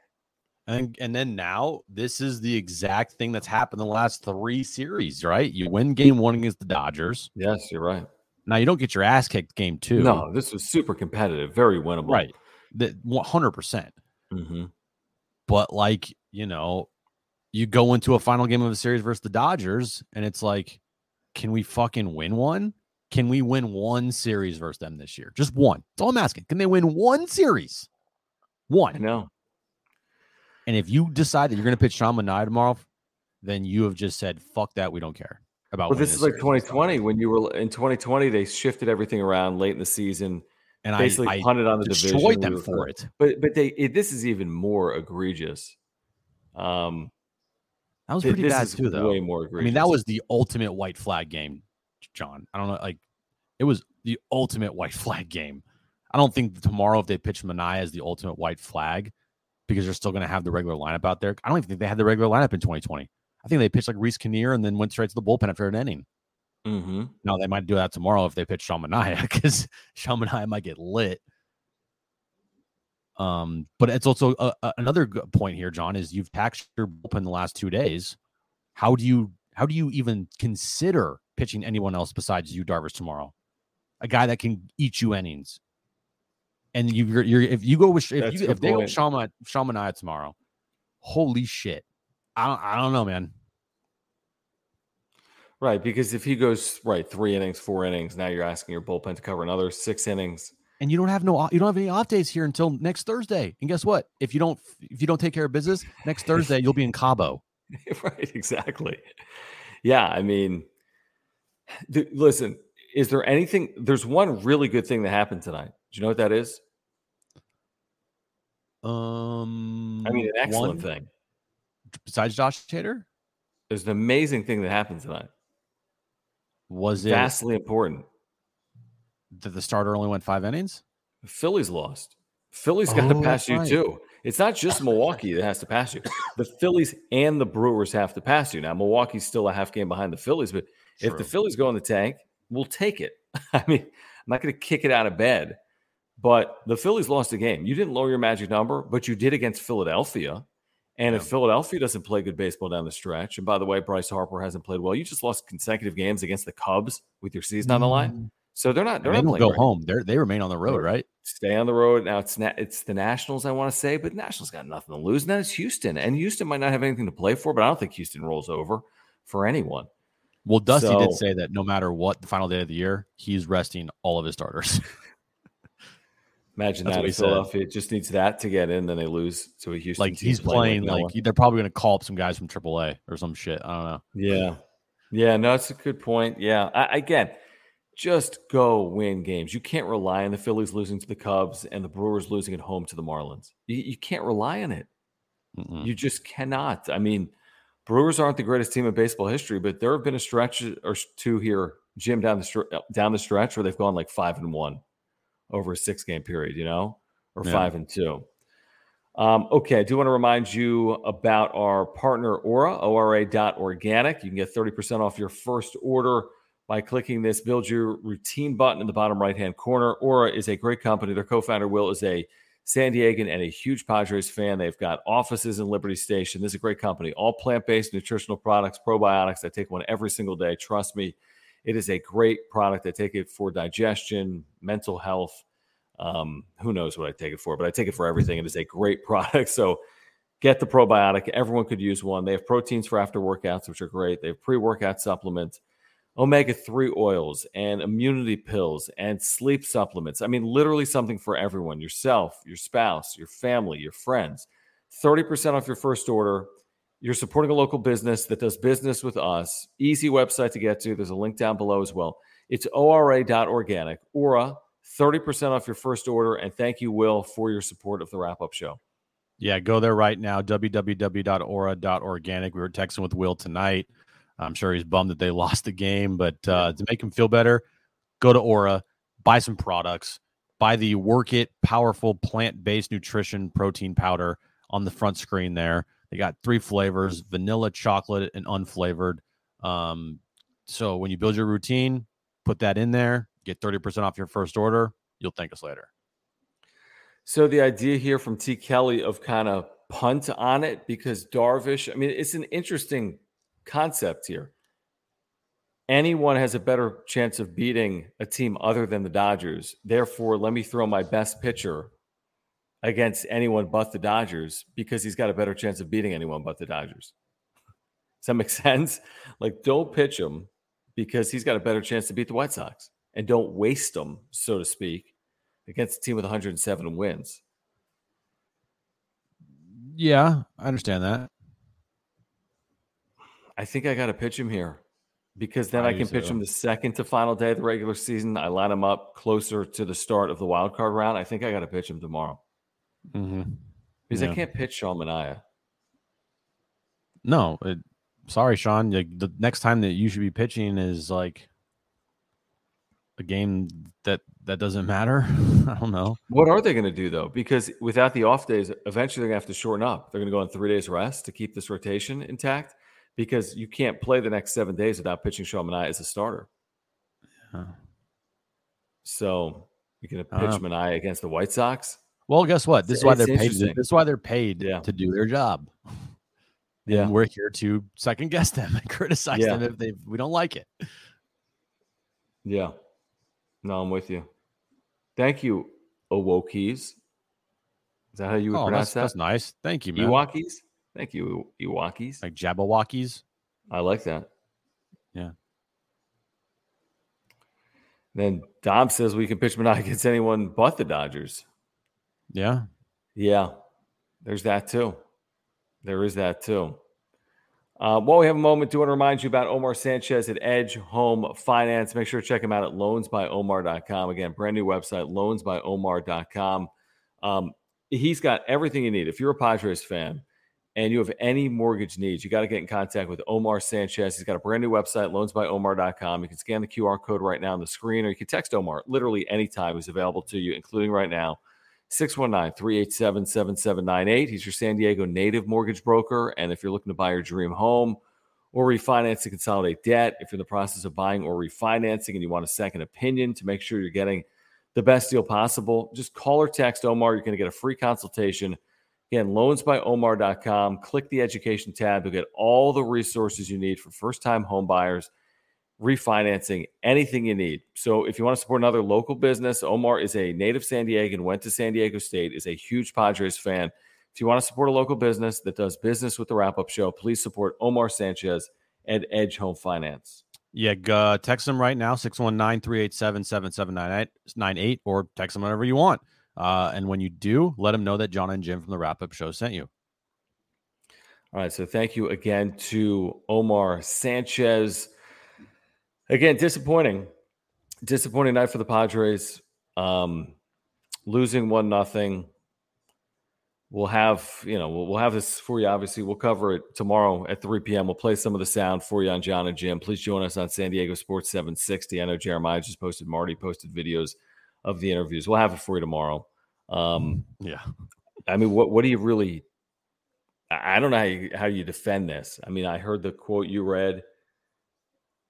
And and then now this is the exact thing that's happened the last three series, right? You win game one against the Dodgers. Yes, you're right. Now you don't get your ass kicked game two. No, this was super competitive, very winnable. right? That one hundred percent. Mm-hmm. But like you know, you go into a final game of a series versus the Dodgers, and it's like, can we fucking win one? Can we win one series versus them this year? Just one. That's all I'm asking. Can they win one series? One. know. And if you decide that you're going to pitch Sean Manaea tomorrow, then you have just said, "Fuck that. We don't care about." Well, this is like 2020 when you were in 2020, they shifted everything around late in the season, and basically I, I punted on the division. destroyed We them for it. But but they it, this is even more egregious. Um, That was pretty bad too, though. Way more egregious. I mean, that was the ultimate white flag game, John. I don't know, like it was the ultimate white flag game. I don't think tomorrow if they pitch Manaea as the ultimate white flag because they're still going to have the regular lineup out there. I don't even think they had the regular lineup in 2020. I think they pitched like Reese Kinnear and then went straight to the bullpen after an inning. hmm Now they might do that tomorrow if they pitch Sean Manaea because Sean Manaea might get lit. Um, but it's also uh, uh, another point here, John, is you've taxed your bullpen the last two days. How do you how do you even consider pitching anyone else besides Yu, Darvish, tomorrow? A guy that can eat you innings. And you, you're, you're if you go with if That's you if they go point. with Sean, Ma- Sean Manaea tomorrow, holy shit! I don't I don't know, man. right because if he goes right three innings, four innings, now you're asking your bullpen to cover another six innings. and you don't have no you don't have any off days here until next Thursday. And guess what? If you don't if you don't take care of business next Thursday, you'll be in Cabo. right, exactly. Yeah, I mean, th- listen, is there anything? There's one really good thing that happened tonight. Do you know what that is? Um, I mean, an excellent one thing. besides Josh Hader There's an amazing thing that happened tonight. was it Vastly important. that the starter only went five innings? The Phillies lost. Phillies got to Oh, pass you right. too. It's not just Milwaukee that has to pass you. The Phillies and the Brewers have to pass you. Now, Milwaukee's still a half game behind the Phillies, but if the Phillies go in the tank, we'll take it. I mean, I'm not going to kick it out of bed, but the Phillies lost a game. You didn't lower your magic number, but you did against Philadelphia. And if Philadelphia doesn't play good baseball down the stretch, and by the way, Bryce Harper hasn't played well, you just lost consecutive games against the Cubs with your season on the line. Mm. So they're not. They're they not don't go great. home. They they remain on the road, right? Stay on the road. Now it's na- it's the Nationals, I want to say, but Nationals got nothing to lose. And then it's Houston. And Houston might not have anything to play for, but I don't think Houston rolls over for anyone. Well, Dusty So- did say that no matter what the final day of the year, he's resting all of his starters. Imagine That's that what if he said. Philadelphia just needs that to get in, then they lose to a Houston. like team he's playing no like they're probably going to call up some guys from AAA or some shit. I don't know. Yeah. Yeah, no, it's a good point. Yeah. I, again, just go win games. You can't rely on the Phillies losing to the Cubs and the Brewers losing at home to the Marlins. You, you can't rely on it. Mm-mm. You just cannot. I mean, Brewers aren't the greatest team in baseball history, but there have been a stretch or two here, Jim, down the str- down the stretch where they've gone like five and one over a six game period, you know, or Yeah. five and two. Um, okay, I do want to remind you about our partner Ora, ORA.organic. You can get 30% off your first order by clicking this build your routine button in the bottom right hand corner. Ora is a great company. Their co founder, Will, is a San Diegan and a huge Padres fan. They've got offices in Liberty Station. This is a great company. All plant based nutritional products, probiotics. I take one every single day. Trust me, it is a great product. I take it for digestion, mental health. Um, who knows what I take it for, but I take it for everything. It is a great product. So get the probiotic. Everyone could use one. They have proteins for after workouts, which are great. They have pre workout supplements, omega 3 oils, and immunity pills and sleep supplements. I mean, literally something for everyone yourself, your spouse, your family, your friends. 30% off your first order. You're supporting a local business that does business with us. Easy website to get to. There's a link down below as well. It's ora.organic. Ora, 30% off your first order. And thank you, Will, for your support of the wrap up show. Yeah, go there right now. www.ora.organic. We were texting with Will tonight. I'm sure he's bummed that they lost the game, but uh, to make him feel better, go to Ora, buy some products, buy the Work It Powerful Plant Based Nutrition Protein Powder on the front screen there. They got three flavors vanilla, chocolate, and unflavored. Um, so when you build your routine, put that in there, get 30% off your first order. You'll thank us later. So the idea here from T. Kelly of kind of punt on it because Darvish, I mean, it's an interesting concept here. Anyone has a better chance of beating a team other than the Dodgers. Therefore, let me throw my best pitcher against anyone but the Dodgers because he's got a better chance of beating anyone but the Dodgers. Does that make sense? Like, don't pitch him because he's got a better chance to beat the White Sox and don't waste them, so to speak, against a team with 107 wins. Yeah, I understand that. I think I got to pitch him here because then I I, can pitch him the second to final day of the regular season. I line him up closer to the start of the wild card round. I think I got to pitch him tomorrow Mm-hmm. because Yeah. I can't pitch Sean Manaea. No, it, sorry, Sean. Like, the next time that you should be pitching is like a game that that doesn't matter. I don't know. What are they going to do though? Because without the off days, eventually they're going to have to shorten up. They're going to go on three days rest to keep this rotation intact because you can't play the next seven days without pitching Sean Manaea as a starter. Yeah. So you're going to pitch. Manaea against the White Sox? Well, guess what? This is why they're paid. interesting. This is why they're paid Yeah. to do their job. Yeah. And we're here to second guess them and criticize Yeah. them if they we don't like it. Yeah. No, I'm with you. Thank you, Owokis. Is that how you would Oh, pronounce that's, that? that's nice. Thank you, man. Ewokis? Thank you, Ewokis. Like Jabberwockies. I like that. Yeah. Then Dom says we can pitch Manaea against anyone but the Dodgers. Yeah. Yeah, there's that too. There is that too. Uh, while we have a moment, do want to remind you about Omar Sanchez at Edge Home Finance. Make sure to check him out at loansbyomar.com. Again, brand new website, loansbyomar.com. Um, he's got everything you need. If you're a Padres fan and you have any mortgage needs, you got to get in contact with Omar Sanchez. He's got a brand new website, loansbyomar.com. You can scan the QR code right now on the screen, or you can text Omar literally anytime. He's available to you, including right now. 619 387 7798. He's your San Diego native mortgage broker. And if you're looking to buy your dream home or refinance to consolidate debt, if you're in the process of buying or refinancing and you want a second opinion to make sure you're getting the best deal possible, just call or text Omar. You're going to get a free consultation. Again, loansbyomar.com. Click the education tab. You'll get all the resources you need for first time home buyers. Refinancing, anything you need. So if you want to support another local business, Omar is a native San Diego and went to San Diego State, is a huge Padres fan. If you want to support a local business that does business with the wrap up show, please support Omar Sanchez at Edge Home Finance. Yeah, uh, text them right now, 619 387 7798, or text them whenever you want. Uh, and when you do, let them know that John and Jim from the wrap up show sent you. All right. So thank you again to Omar Sanchez. Again, disappointing. Disappointing night for the Padres. Um, losing one nothing. We'll have, you know, we'll, we'll have this for you. Obviously, we'll cover it tomorrow at 3 p.m. We'll play some of the sound for you on John and Jim. Please join us on San Diego Sports 760. I know Jeremiah just posted, Marty posted videos of the interviews. We'll have it for you tomorrow. Um, yeah. I mean, what what do you really? I don't know how you, how you defend this. I mean, I heard the quote you read.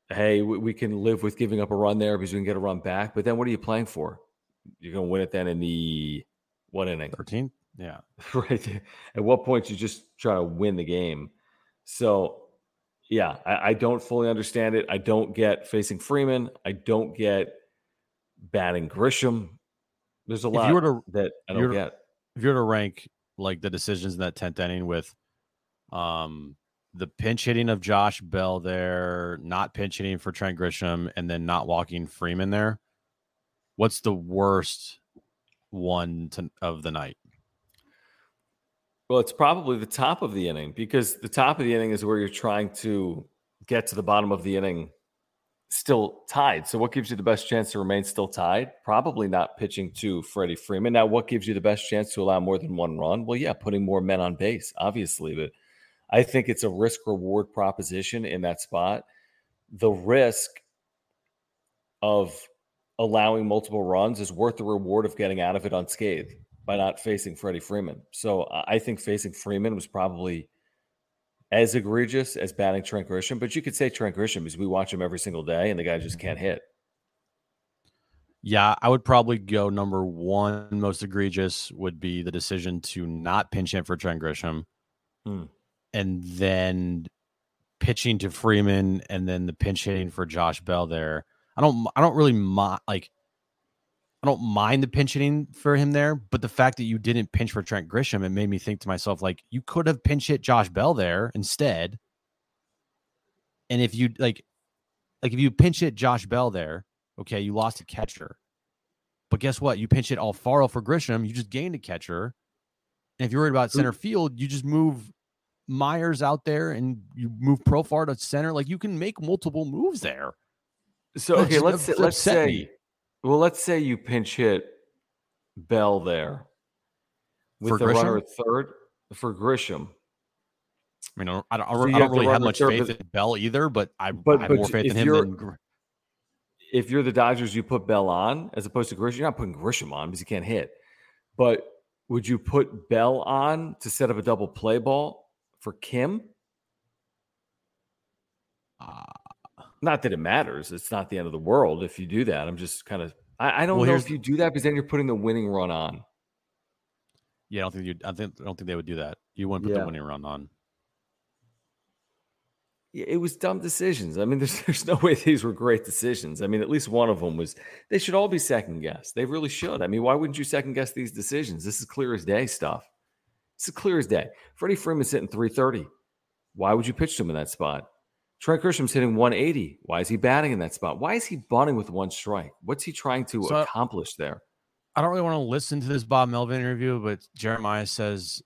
Hey, we, we can live with giving up a run there because we can get a run back. But then, what are you playing for? You're going to win it then in the what inning? 13? Yeah. right. At what point you just try to win the game? So, yeah, I, I, don't fully understand it. I don't get facing Freeman. I don't get batting Grisham. There's a lot you were to, that I don't get. If you were to rank like the decisions in that 10th inning with um the pinch hitting of Josh Bell there, not pinch hitting for Trent Grisham, and then not walking Freeman there, what's the worst one to, of the night? Well, it's probably the top of the inning because the top of the inning is where you're trying to get to the bottom of the inning still tied. So, what gives you the best chance to remain still tied? Probably not pitching to Freddie Freeman. Now, what gives you the best chance to allow more than one run? Well, yeah, putting more men on base, obviously. But I think it's a risk reward proposition in that spot. The risk of allowing multiple runs is worth the reward of getting out of it unscathed by not facing Freddie Freeman. So I think facing Freeman was probably as egregious as batting Trent Grisham, but you could say Trent Grisham because we watch him every single day and the guy just can't hit. Yeah, I would probably go number one most egregious would be the decision to not pinch hit for Trent Grisham. Hmm. And then pitching to Freeman and then the pinch hitting for Josh Bell there. I don't I don't really mind like I don't mind the pinch hitting for him there, but the fact that you didn't pinch for Trent Grisham, it made me think to myself, like, you could have pinch hit Josh Bell there instead. And if you like, like if you pinch hit Josh Bell there, okay, you lost a catcher. But guess what? You pinch hit Alfaro for Grisham, you just gained a catcher. And if you're worried about center field, you just move Myers out there and you move Profar to center. Like you can make multiple moves there. So okay, let's let's say me. Well, let's say you pinch hit Bell there with for the Grisham? runner at third for Grisham. I mean, I don't, I don't, so I don't really have much faith in Bell either, but I, but, I have but more faith in him than. If you're the Dodgers, you put Bell on as opposed to Grisham. You're not putting Grisham on because he can't hit. But would you put Bell on to set up a double play ball for Kim? Uh, not that it matters. It's not the end of the world if you do that. I'm just kind of I, I don't well, know if you do that because then you're putting the winning run on. Yeah, I don't think you. I think I don't think they would do that. You wouldn't put yeah. the winning run on. Yeah, it was dumb decisions. I mean, there's there's no way these were great decisions. I mean, at least one of them was. They should all be second guessed. They really should. I mean, why wouldn't you second guess these decisions? This is clear as day stuff. Is clear as day. Freddie Freeman's hitting 330. Why would you pitch to him in that spot? Trent Grisham's hitting 180. Why is he batting in that spot? Why is he bunting with one strike? What's he trying to so accomplish there? I don't really want to listen to this Bob Melvin interview, but Jeremiah says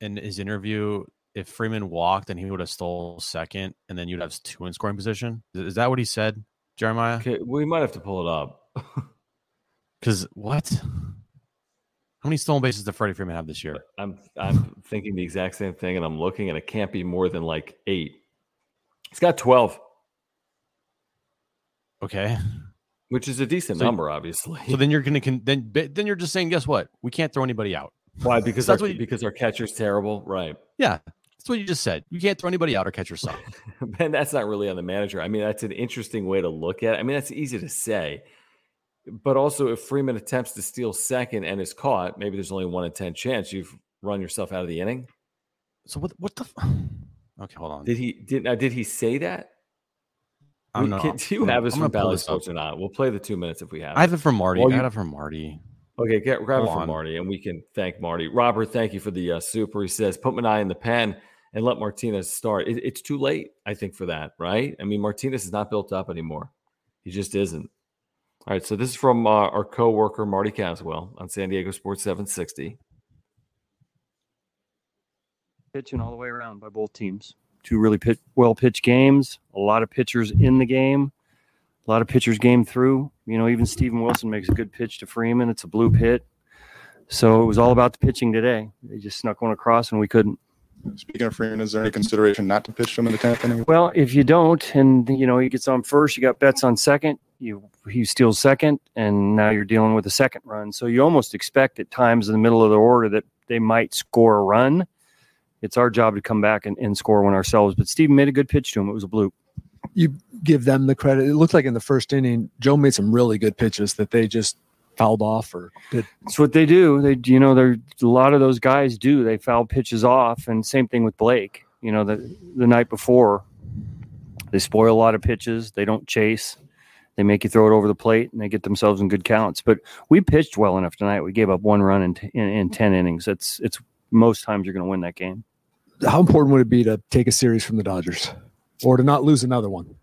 in his interview, if Freeman walked, then he would have stole second, and then you'd have two in scoring position. Is that what he said, Jeremiah? Okay, we might have to pull it up. Because what? How many stolen bases does Freddie Freeman have this year? I'm I'm thinking the exact same thing, and I'm looking, and it can't be more than like eight. He's got 12. Okay. Which is a decent so, number, obviously. So then you're going to then then you're just saying, guess what? We can't throw anybody out. Why? Because that's our, what you, because our catcher's terrible, right? Yeah, that's what you just said. You can't throw anybody out or catcher suck. Man, that's not really on the manager. I mean, that's an interesting way to look at. it. I mean, that's easy to say, but also if Freeman attempts to steal second and is caught, maybe there's only one in ten chance you've run yourself out of the inning. So what? What the? Okay, hold on. Did he did now? Did he say that? I'm not, can, do you have this from Bally Sports or not? We'll play the two minutes if we have. I have it from Marty. Well, I have it from Marty. Okay, get, grab Go it from on. Marty, and we can thank Marty. Robert, thank you for the uh, super. He says, "Put Manaea in the pen and let Martinez start." It, it's too late, I think, for that. Right? I mean, Martinez is not built up anymore. He just isn't. All right, so this is from uh, our co-worker Marty Caswell on San Diego Sports 760. Pitching all the way around by both teams. Two really pit, well pitched games. A lot of pitchers in the game. A lot of pitchers game through. You know, even Steven Wilson makes a good pitch to Freeman. It's a blue pit. So it was all about the pitching today. They just snuck one across and we couldn't. Speaking of Freeman, is there any consideration not to pitch him in the tenth inning? Well, if you don't, and you know he gets on first, you got Betts on second. You he steals second, and now you're dealing with a second run. So you almost expect at times in the middle of the order that they might score a run. It's our job to come back and, and score one ourselves. But Steven made a good pitch to him. It was a bloop. You give them the credit. It looked like in the first inning, Joe made some really good pitches that they just fouled off or did. That's what they do. They, you know, there a lot of those guys do. They foul pitches off, and same thing with Blake. You know, the the night before, they spoil a lot of pitches. They don't chase. They make you throw it over the plate, and they get themselves in good counts. But we pitched well enough tonight. We gave up one run in in, in ten innings. It's it's most times you're going to win that game. How important would it be to take a series from the Dodgers, or to not lose another one?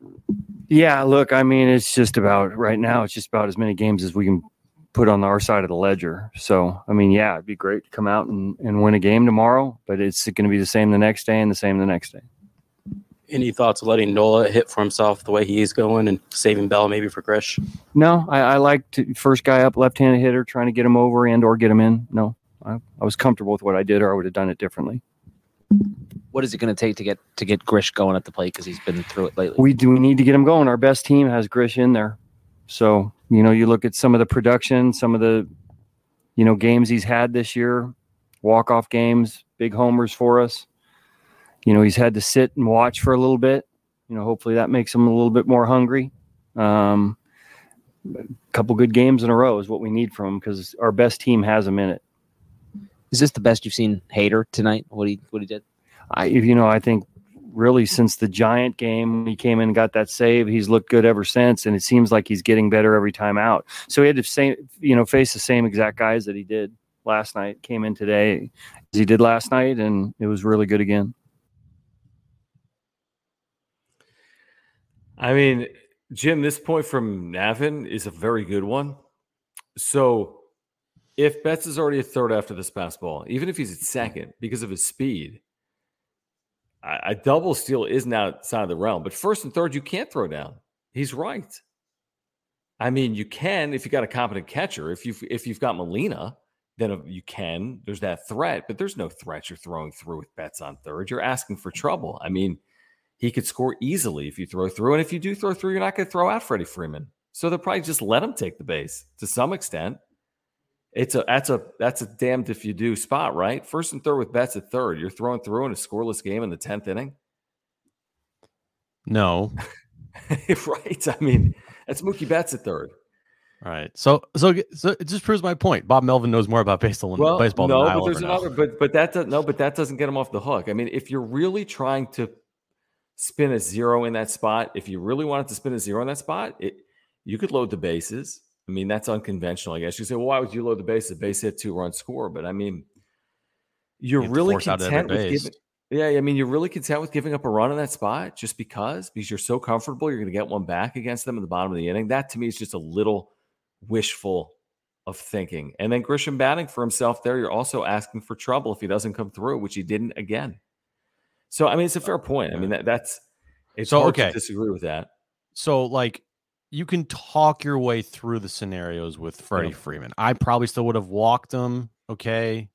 Yeah, look, I mean, it's just about right now. It's just about as many games as we can put on our side of the ledger. So, I mean, yeah, it'd be great to come out and, and win a game tomorrow, but it's going to be the same the next day and the same the next day. Any thoughts of letting Nola hit for himself the way he's going and saving Bell maybe for Grish? No, I, I like to first guy up, left-handed hitter, trying to get him over and or get him in. No, I, I was comfortable with what I did, or I would have done it differently. What is it going to take to get to get Grish going at the plate because he's been through it lately? We do. We need to get him going. Our best team has Grish in there, so you know, you look at some of the production, some of the, you know, games he's had this year, walk off games, big homers for us. You know, he's had to sit and watch for a little bit. You know, hopefully that makes him a little bit more hungry. Um, a couple good games in a row is what we need from him because our best team has him in it. Is this the best you've seen Hader tonight? What he what he did? I you know I think really since the Giant game. He came in and got that save. He's looked good ever since, and it seems like he's getting better every time out. So he had to same, you know, face the same exact guys that he did last night. Came in today as he did last night, and it was really good again. I mean, Jim, this point from Navin is a very good one. So if Betts is already a third after this pass ball, even if he's at hmm. second because of his speed, a double steal isn't outside of the realm. But first and third, you can't throw down. He's right. I mean, you can if you got a competent catcher. If you've if you've got Molina, then uh, you can. There's that threat, but there's no threat you're throwing through with Betts on third. You're asking for hmm. trouble. I mean, he could score easily if you throw through, and if you do throw through, you're not going to throw out Freddie Freeman. So they'll probably just let him take the base to some extent. It's a that's a that's a damned if you do spot, right? First and third with Betts at third. You're throwing through in a scoreless game in the tenth inning. No, right. I mean, that's Mookie Betts at third. Right. So, so, so it just proves my point. Bob Melvin knows more about baseball than well, baseball. No, than but there's another. But but that does no. But that doesn't get him off the hook. I mean, if you're really trying to spin a zero in that spot, if you really wanted to spin a zero in that spot, it you could load the bases. I mean, that's unconventional, I guess. You say, well, why would you load the base? The base hit two run score. But I mean, you're you really content with giving. Yeah, I mean, you're really content with giving up a run in that spot just because because you're so comfortable you're going to get one back against them in the bottom of the inning. That to me is just a little wishful of thinking. And then Grisham batting for himself there, you're also asking for trouble if he doesn't come through, which he didn't again. So I mean, it's a fair oh, point. I mean, that that's it's so, hard okay. to disagree with that. So like you can talk your way through the scenarios with Freddie yeah. Freeman. I probably still would have walked him. Okay.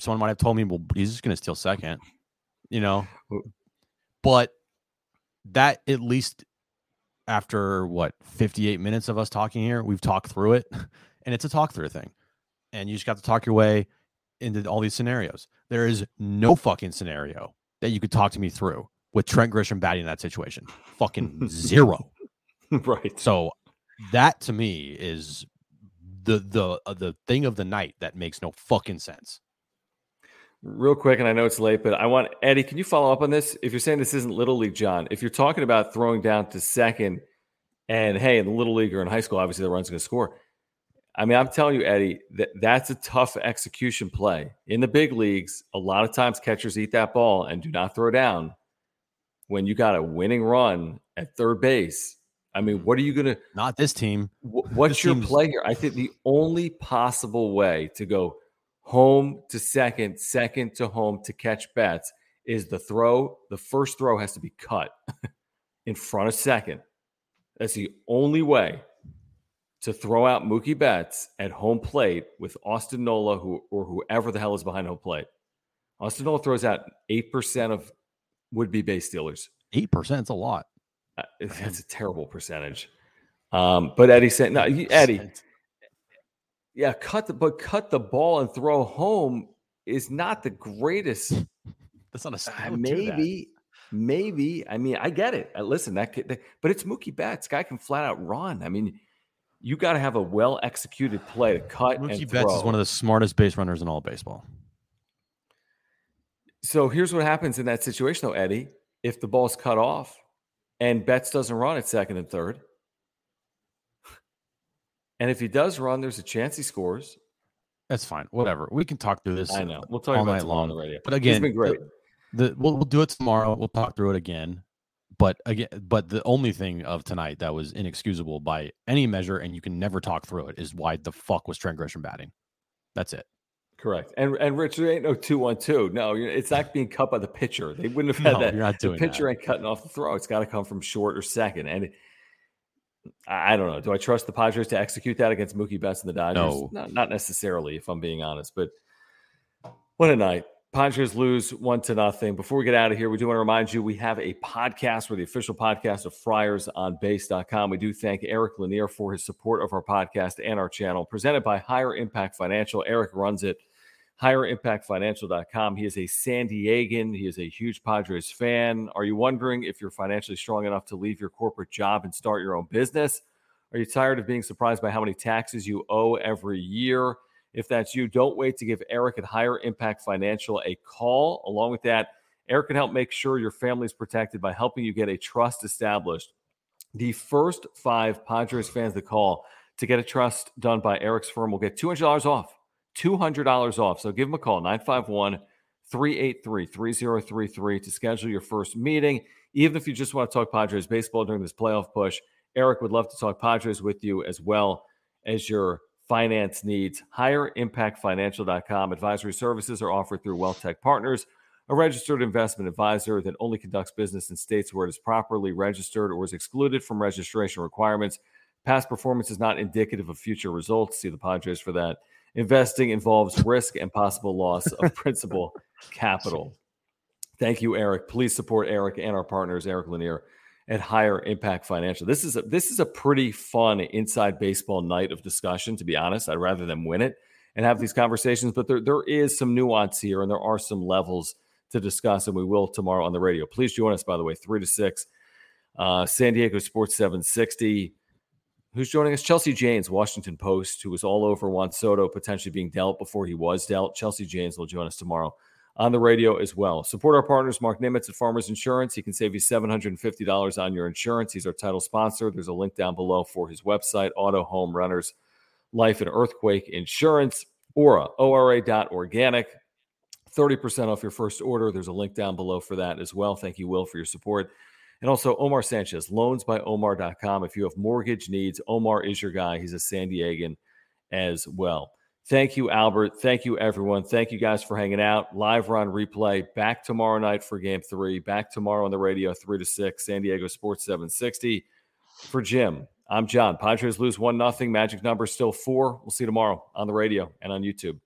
Someone might have told me, well, he's just going to steal second, you know, but that at least after what 58 minutes of us talking here, we've talked through it and it's a talk through thing. And you just got to talk your way into all these scenarios. There is no fucking scenario that you could talk to me through with Trent Grisham batting in that situation. Fucking zero. right. So that to me is the the uh, the thing of the night that makes no fucking sense. Real quick, and I know it's late, but I want Eddie. Can you follow up on this? If you're saying this isn't little league, John, if you're talking about throwing down to second, and hey, in the little league or in high school, obviously the run's going to score. I mean, I'm telling you, Eddie, that that's a tough execution play. In the big leagues, a lot of times catchers eat that ball and do not throw down. When you got a winning run at third base, I mean, what are you going to? Not this team. What's This your team's- play here? I think the only possible way to go home to second, second to home to catch Betts is the throw. The first throw has to be cut in front of second. That's the only way to throw out Mookie Betts at home plate with Austin Nola, who or whoever the hell is behind home plate. Austin Nola throws out eight percent of would-be base stealers. Eight percent is a lot. Uh, That's a terrible percentage. Um, but Eddie said, "No, Eddie, yeah, cut the but cut the ball and throw home is not the greatest. That's not a Uh, don't that. maybe, maybe. I mean, I get it. Uh, Listen, that could, that- but it's Mookie Betts. Guy can flat out run. I mean, you got to have a well executed play to cut Mookie and Betts throw. is one of the smartest base runners in all of baseball. So here's what happens in that situation, though, Eddie. If the ball's cut off and Betts doesn't run at second and third, and if he does run, there's a chance he scores. That's fine. Whatever. We can talk through this. I know. We'll talk all about night tomorrow on long. the radio. But He's again, been great. The, the we'll, we'll do it tomorrow. We'll talk through it again. But again, but the only thing of tonight that was inexcusable by any measure, and you can never talk through it, is why the fuck was Trent Grisham batting? That's it. Correct. And and Rich, there ain't no two one two. No, it's not being cut by the pitcher. They wouldn't have had No, that. you're not doing the pitcher that. ain't cutting off the throw. It's got to come from short or second. And it- I I don't know. Do I trust the Padres to execute that against Mookie Betts and the Dodgers? No. Not, not necessarily, if I'm being honest. But what a night. Padres lose one to nothing. Before we get out of here, we do want to remind you we have a podcast. We're the official podcast of Friars on Base.com. We do thank Eric Lanier for his support of our podcast and our channel. Presented by Higher Impact Financial. Eric runs it. HigherImpactFinancial.com. He is a San Diegan. He is a huge Padres fan. Are you wondering if you're financially strong enough to leave your corporate job and start your own business? Are you tired of being surprised by how many taxes you owe every year? If that's you, don't wait to give Eric at Higher Impact Financial a call. Along with that, Eric can help make sure your family is protected by helping you get a trust established. The first five Padres fans that call to get a trust done by Eric's firm will get $200 off. $200 off. So give him a call, 951 383 3033 to schedule your first meeting. Even if you just want to talk Padres baseball during this playoff push, Eric would love to talk Padres with you as well as your finance needs. HigherImpactFinancial.com. Advisory services are offered through Wealth Tech Partners, a registered investment advisor that only conducts business in states where it is properly registered or is excluded from registration requirements. Past performance is not indicative of future results. See the Padres for that. Investing involves risk and possible loss of principal capital. Thank you, Eric. Please support Eric and our partners, Eric Lanier at Higher Impact Financial. This is a, this is a pretty fun inside baseball night of discussion. To be honest, I'd rather them win it and have these conversations. But there there is some nuance here, and there are some levels to discuss, and we will tomorrow on the radio. Please join us, by the way, three to six. Uh, San Diego Sports 760. Who's joining us? Chelsea Janes, Washington Post, who was all over Juan Soto potentially being dealt before he was dealt. Chelsea Janes will join us tomorrow on the radio as well. Support our partners, Mark Nimitz at Farmers Insurance. He can save you $750 on your insurance. He's our title sponsor. There's a link down below for his website, Auto Home Runners Life and Earthquake Insurance. Ora, ORA.organic. 30% off your first order. There's a link down below for that as well. Thank you, Will, for your support. And also Omar Sanchez, loansbyomar.com. If you have mortgage needs, Omar is your guy. He's a San Diegan as well. Thank you, Albert. Thank you, everyone. Thank you guys for hanging out. Live run replay back tomorrow night for game three. Back tomorrow on the radio, three to six, San Diego Sports 760. For Jim, I'm John. Padres lose one nothing. Magic number still four. We'll see you tomorrow on the radio and on YouTube.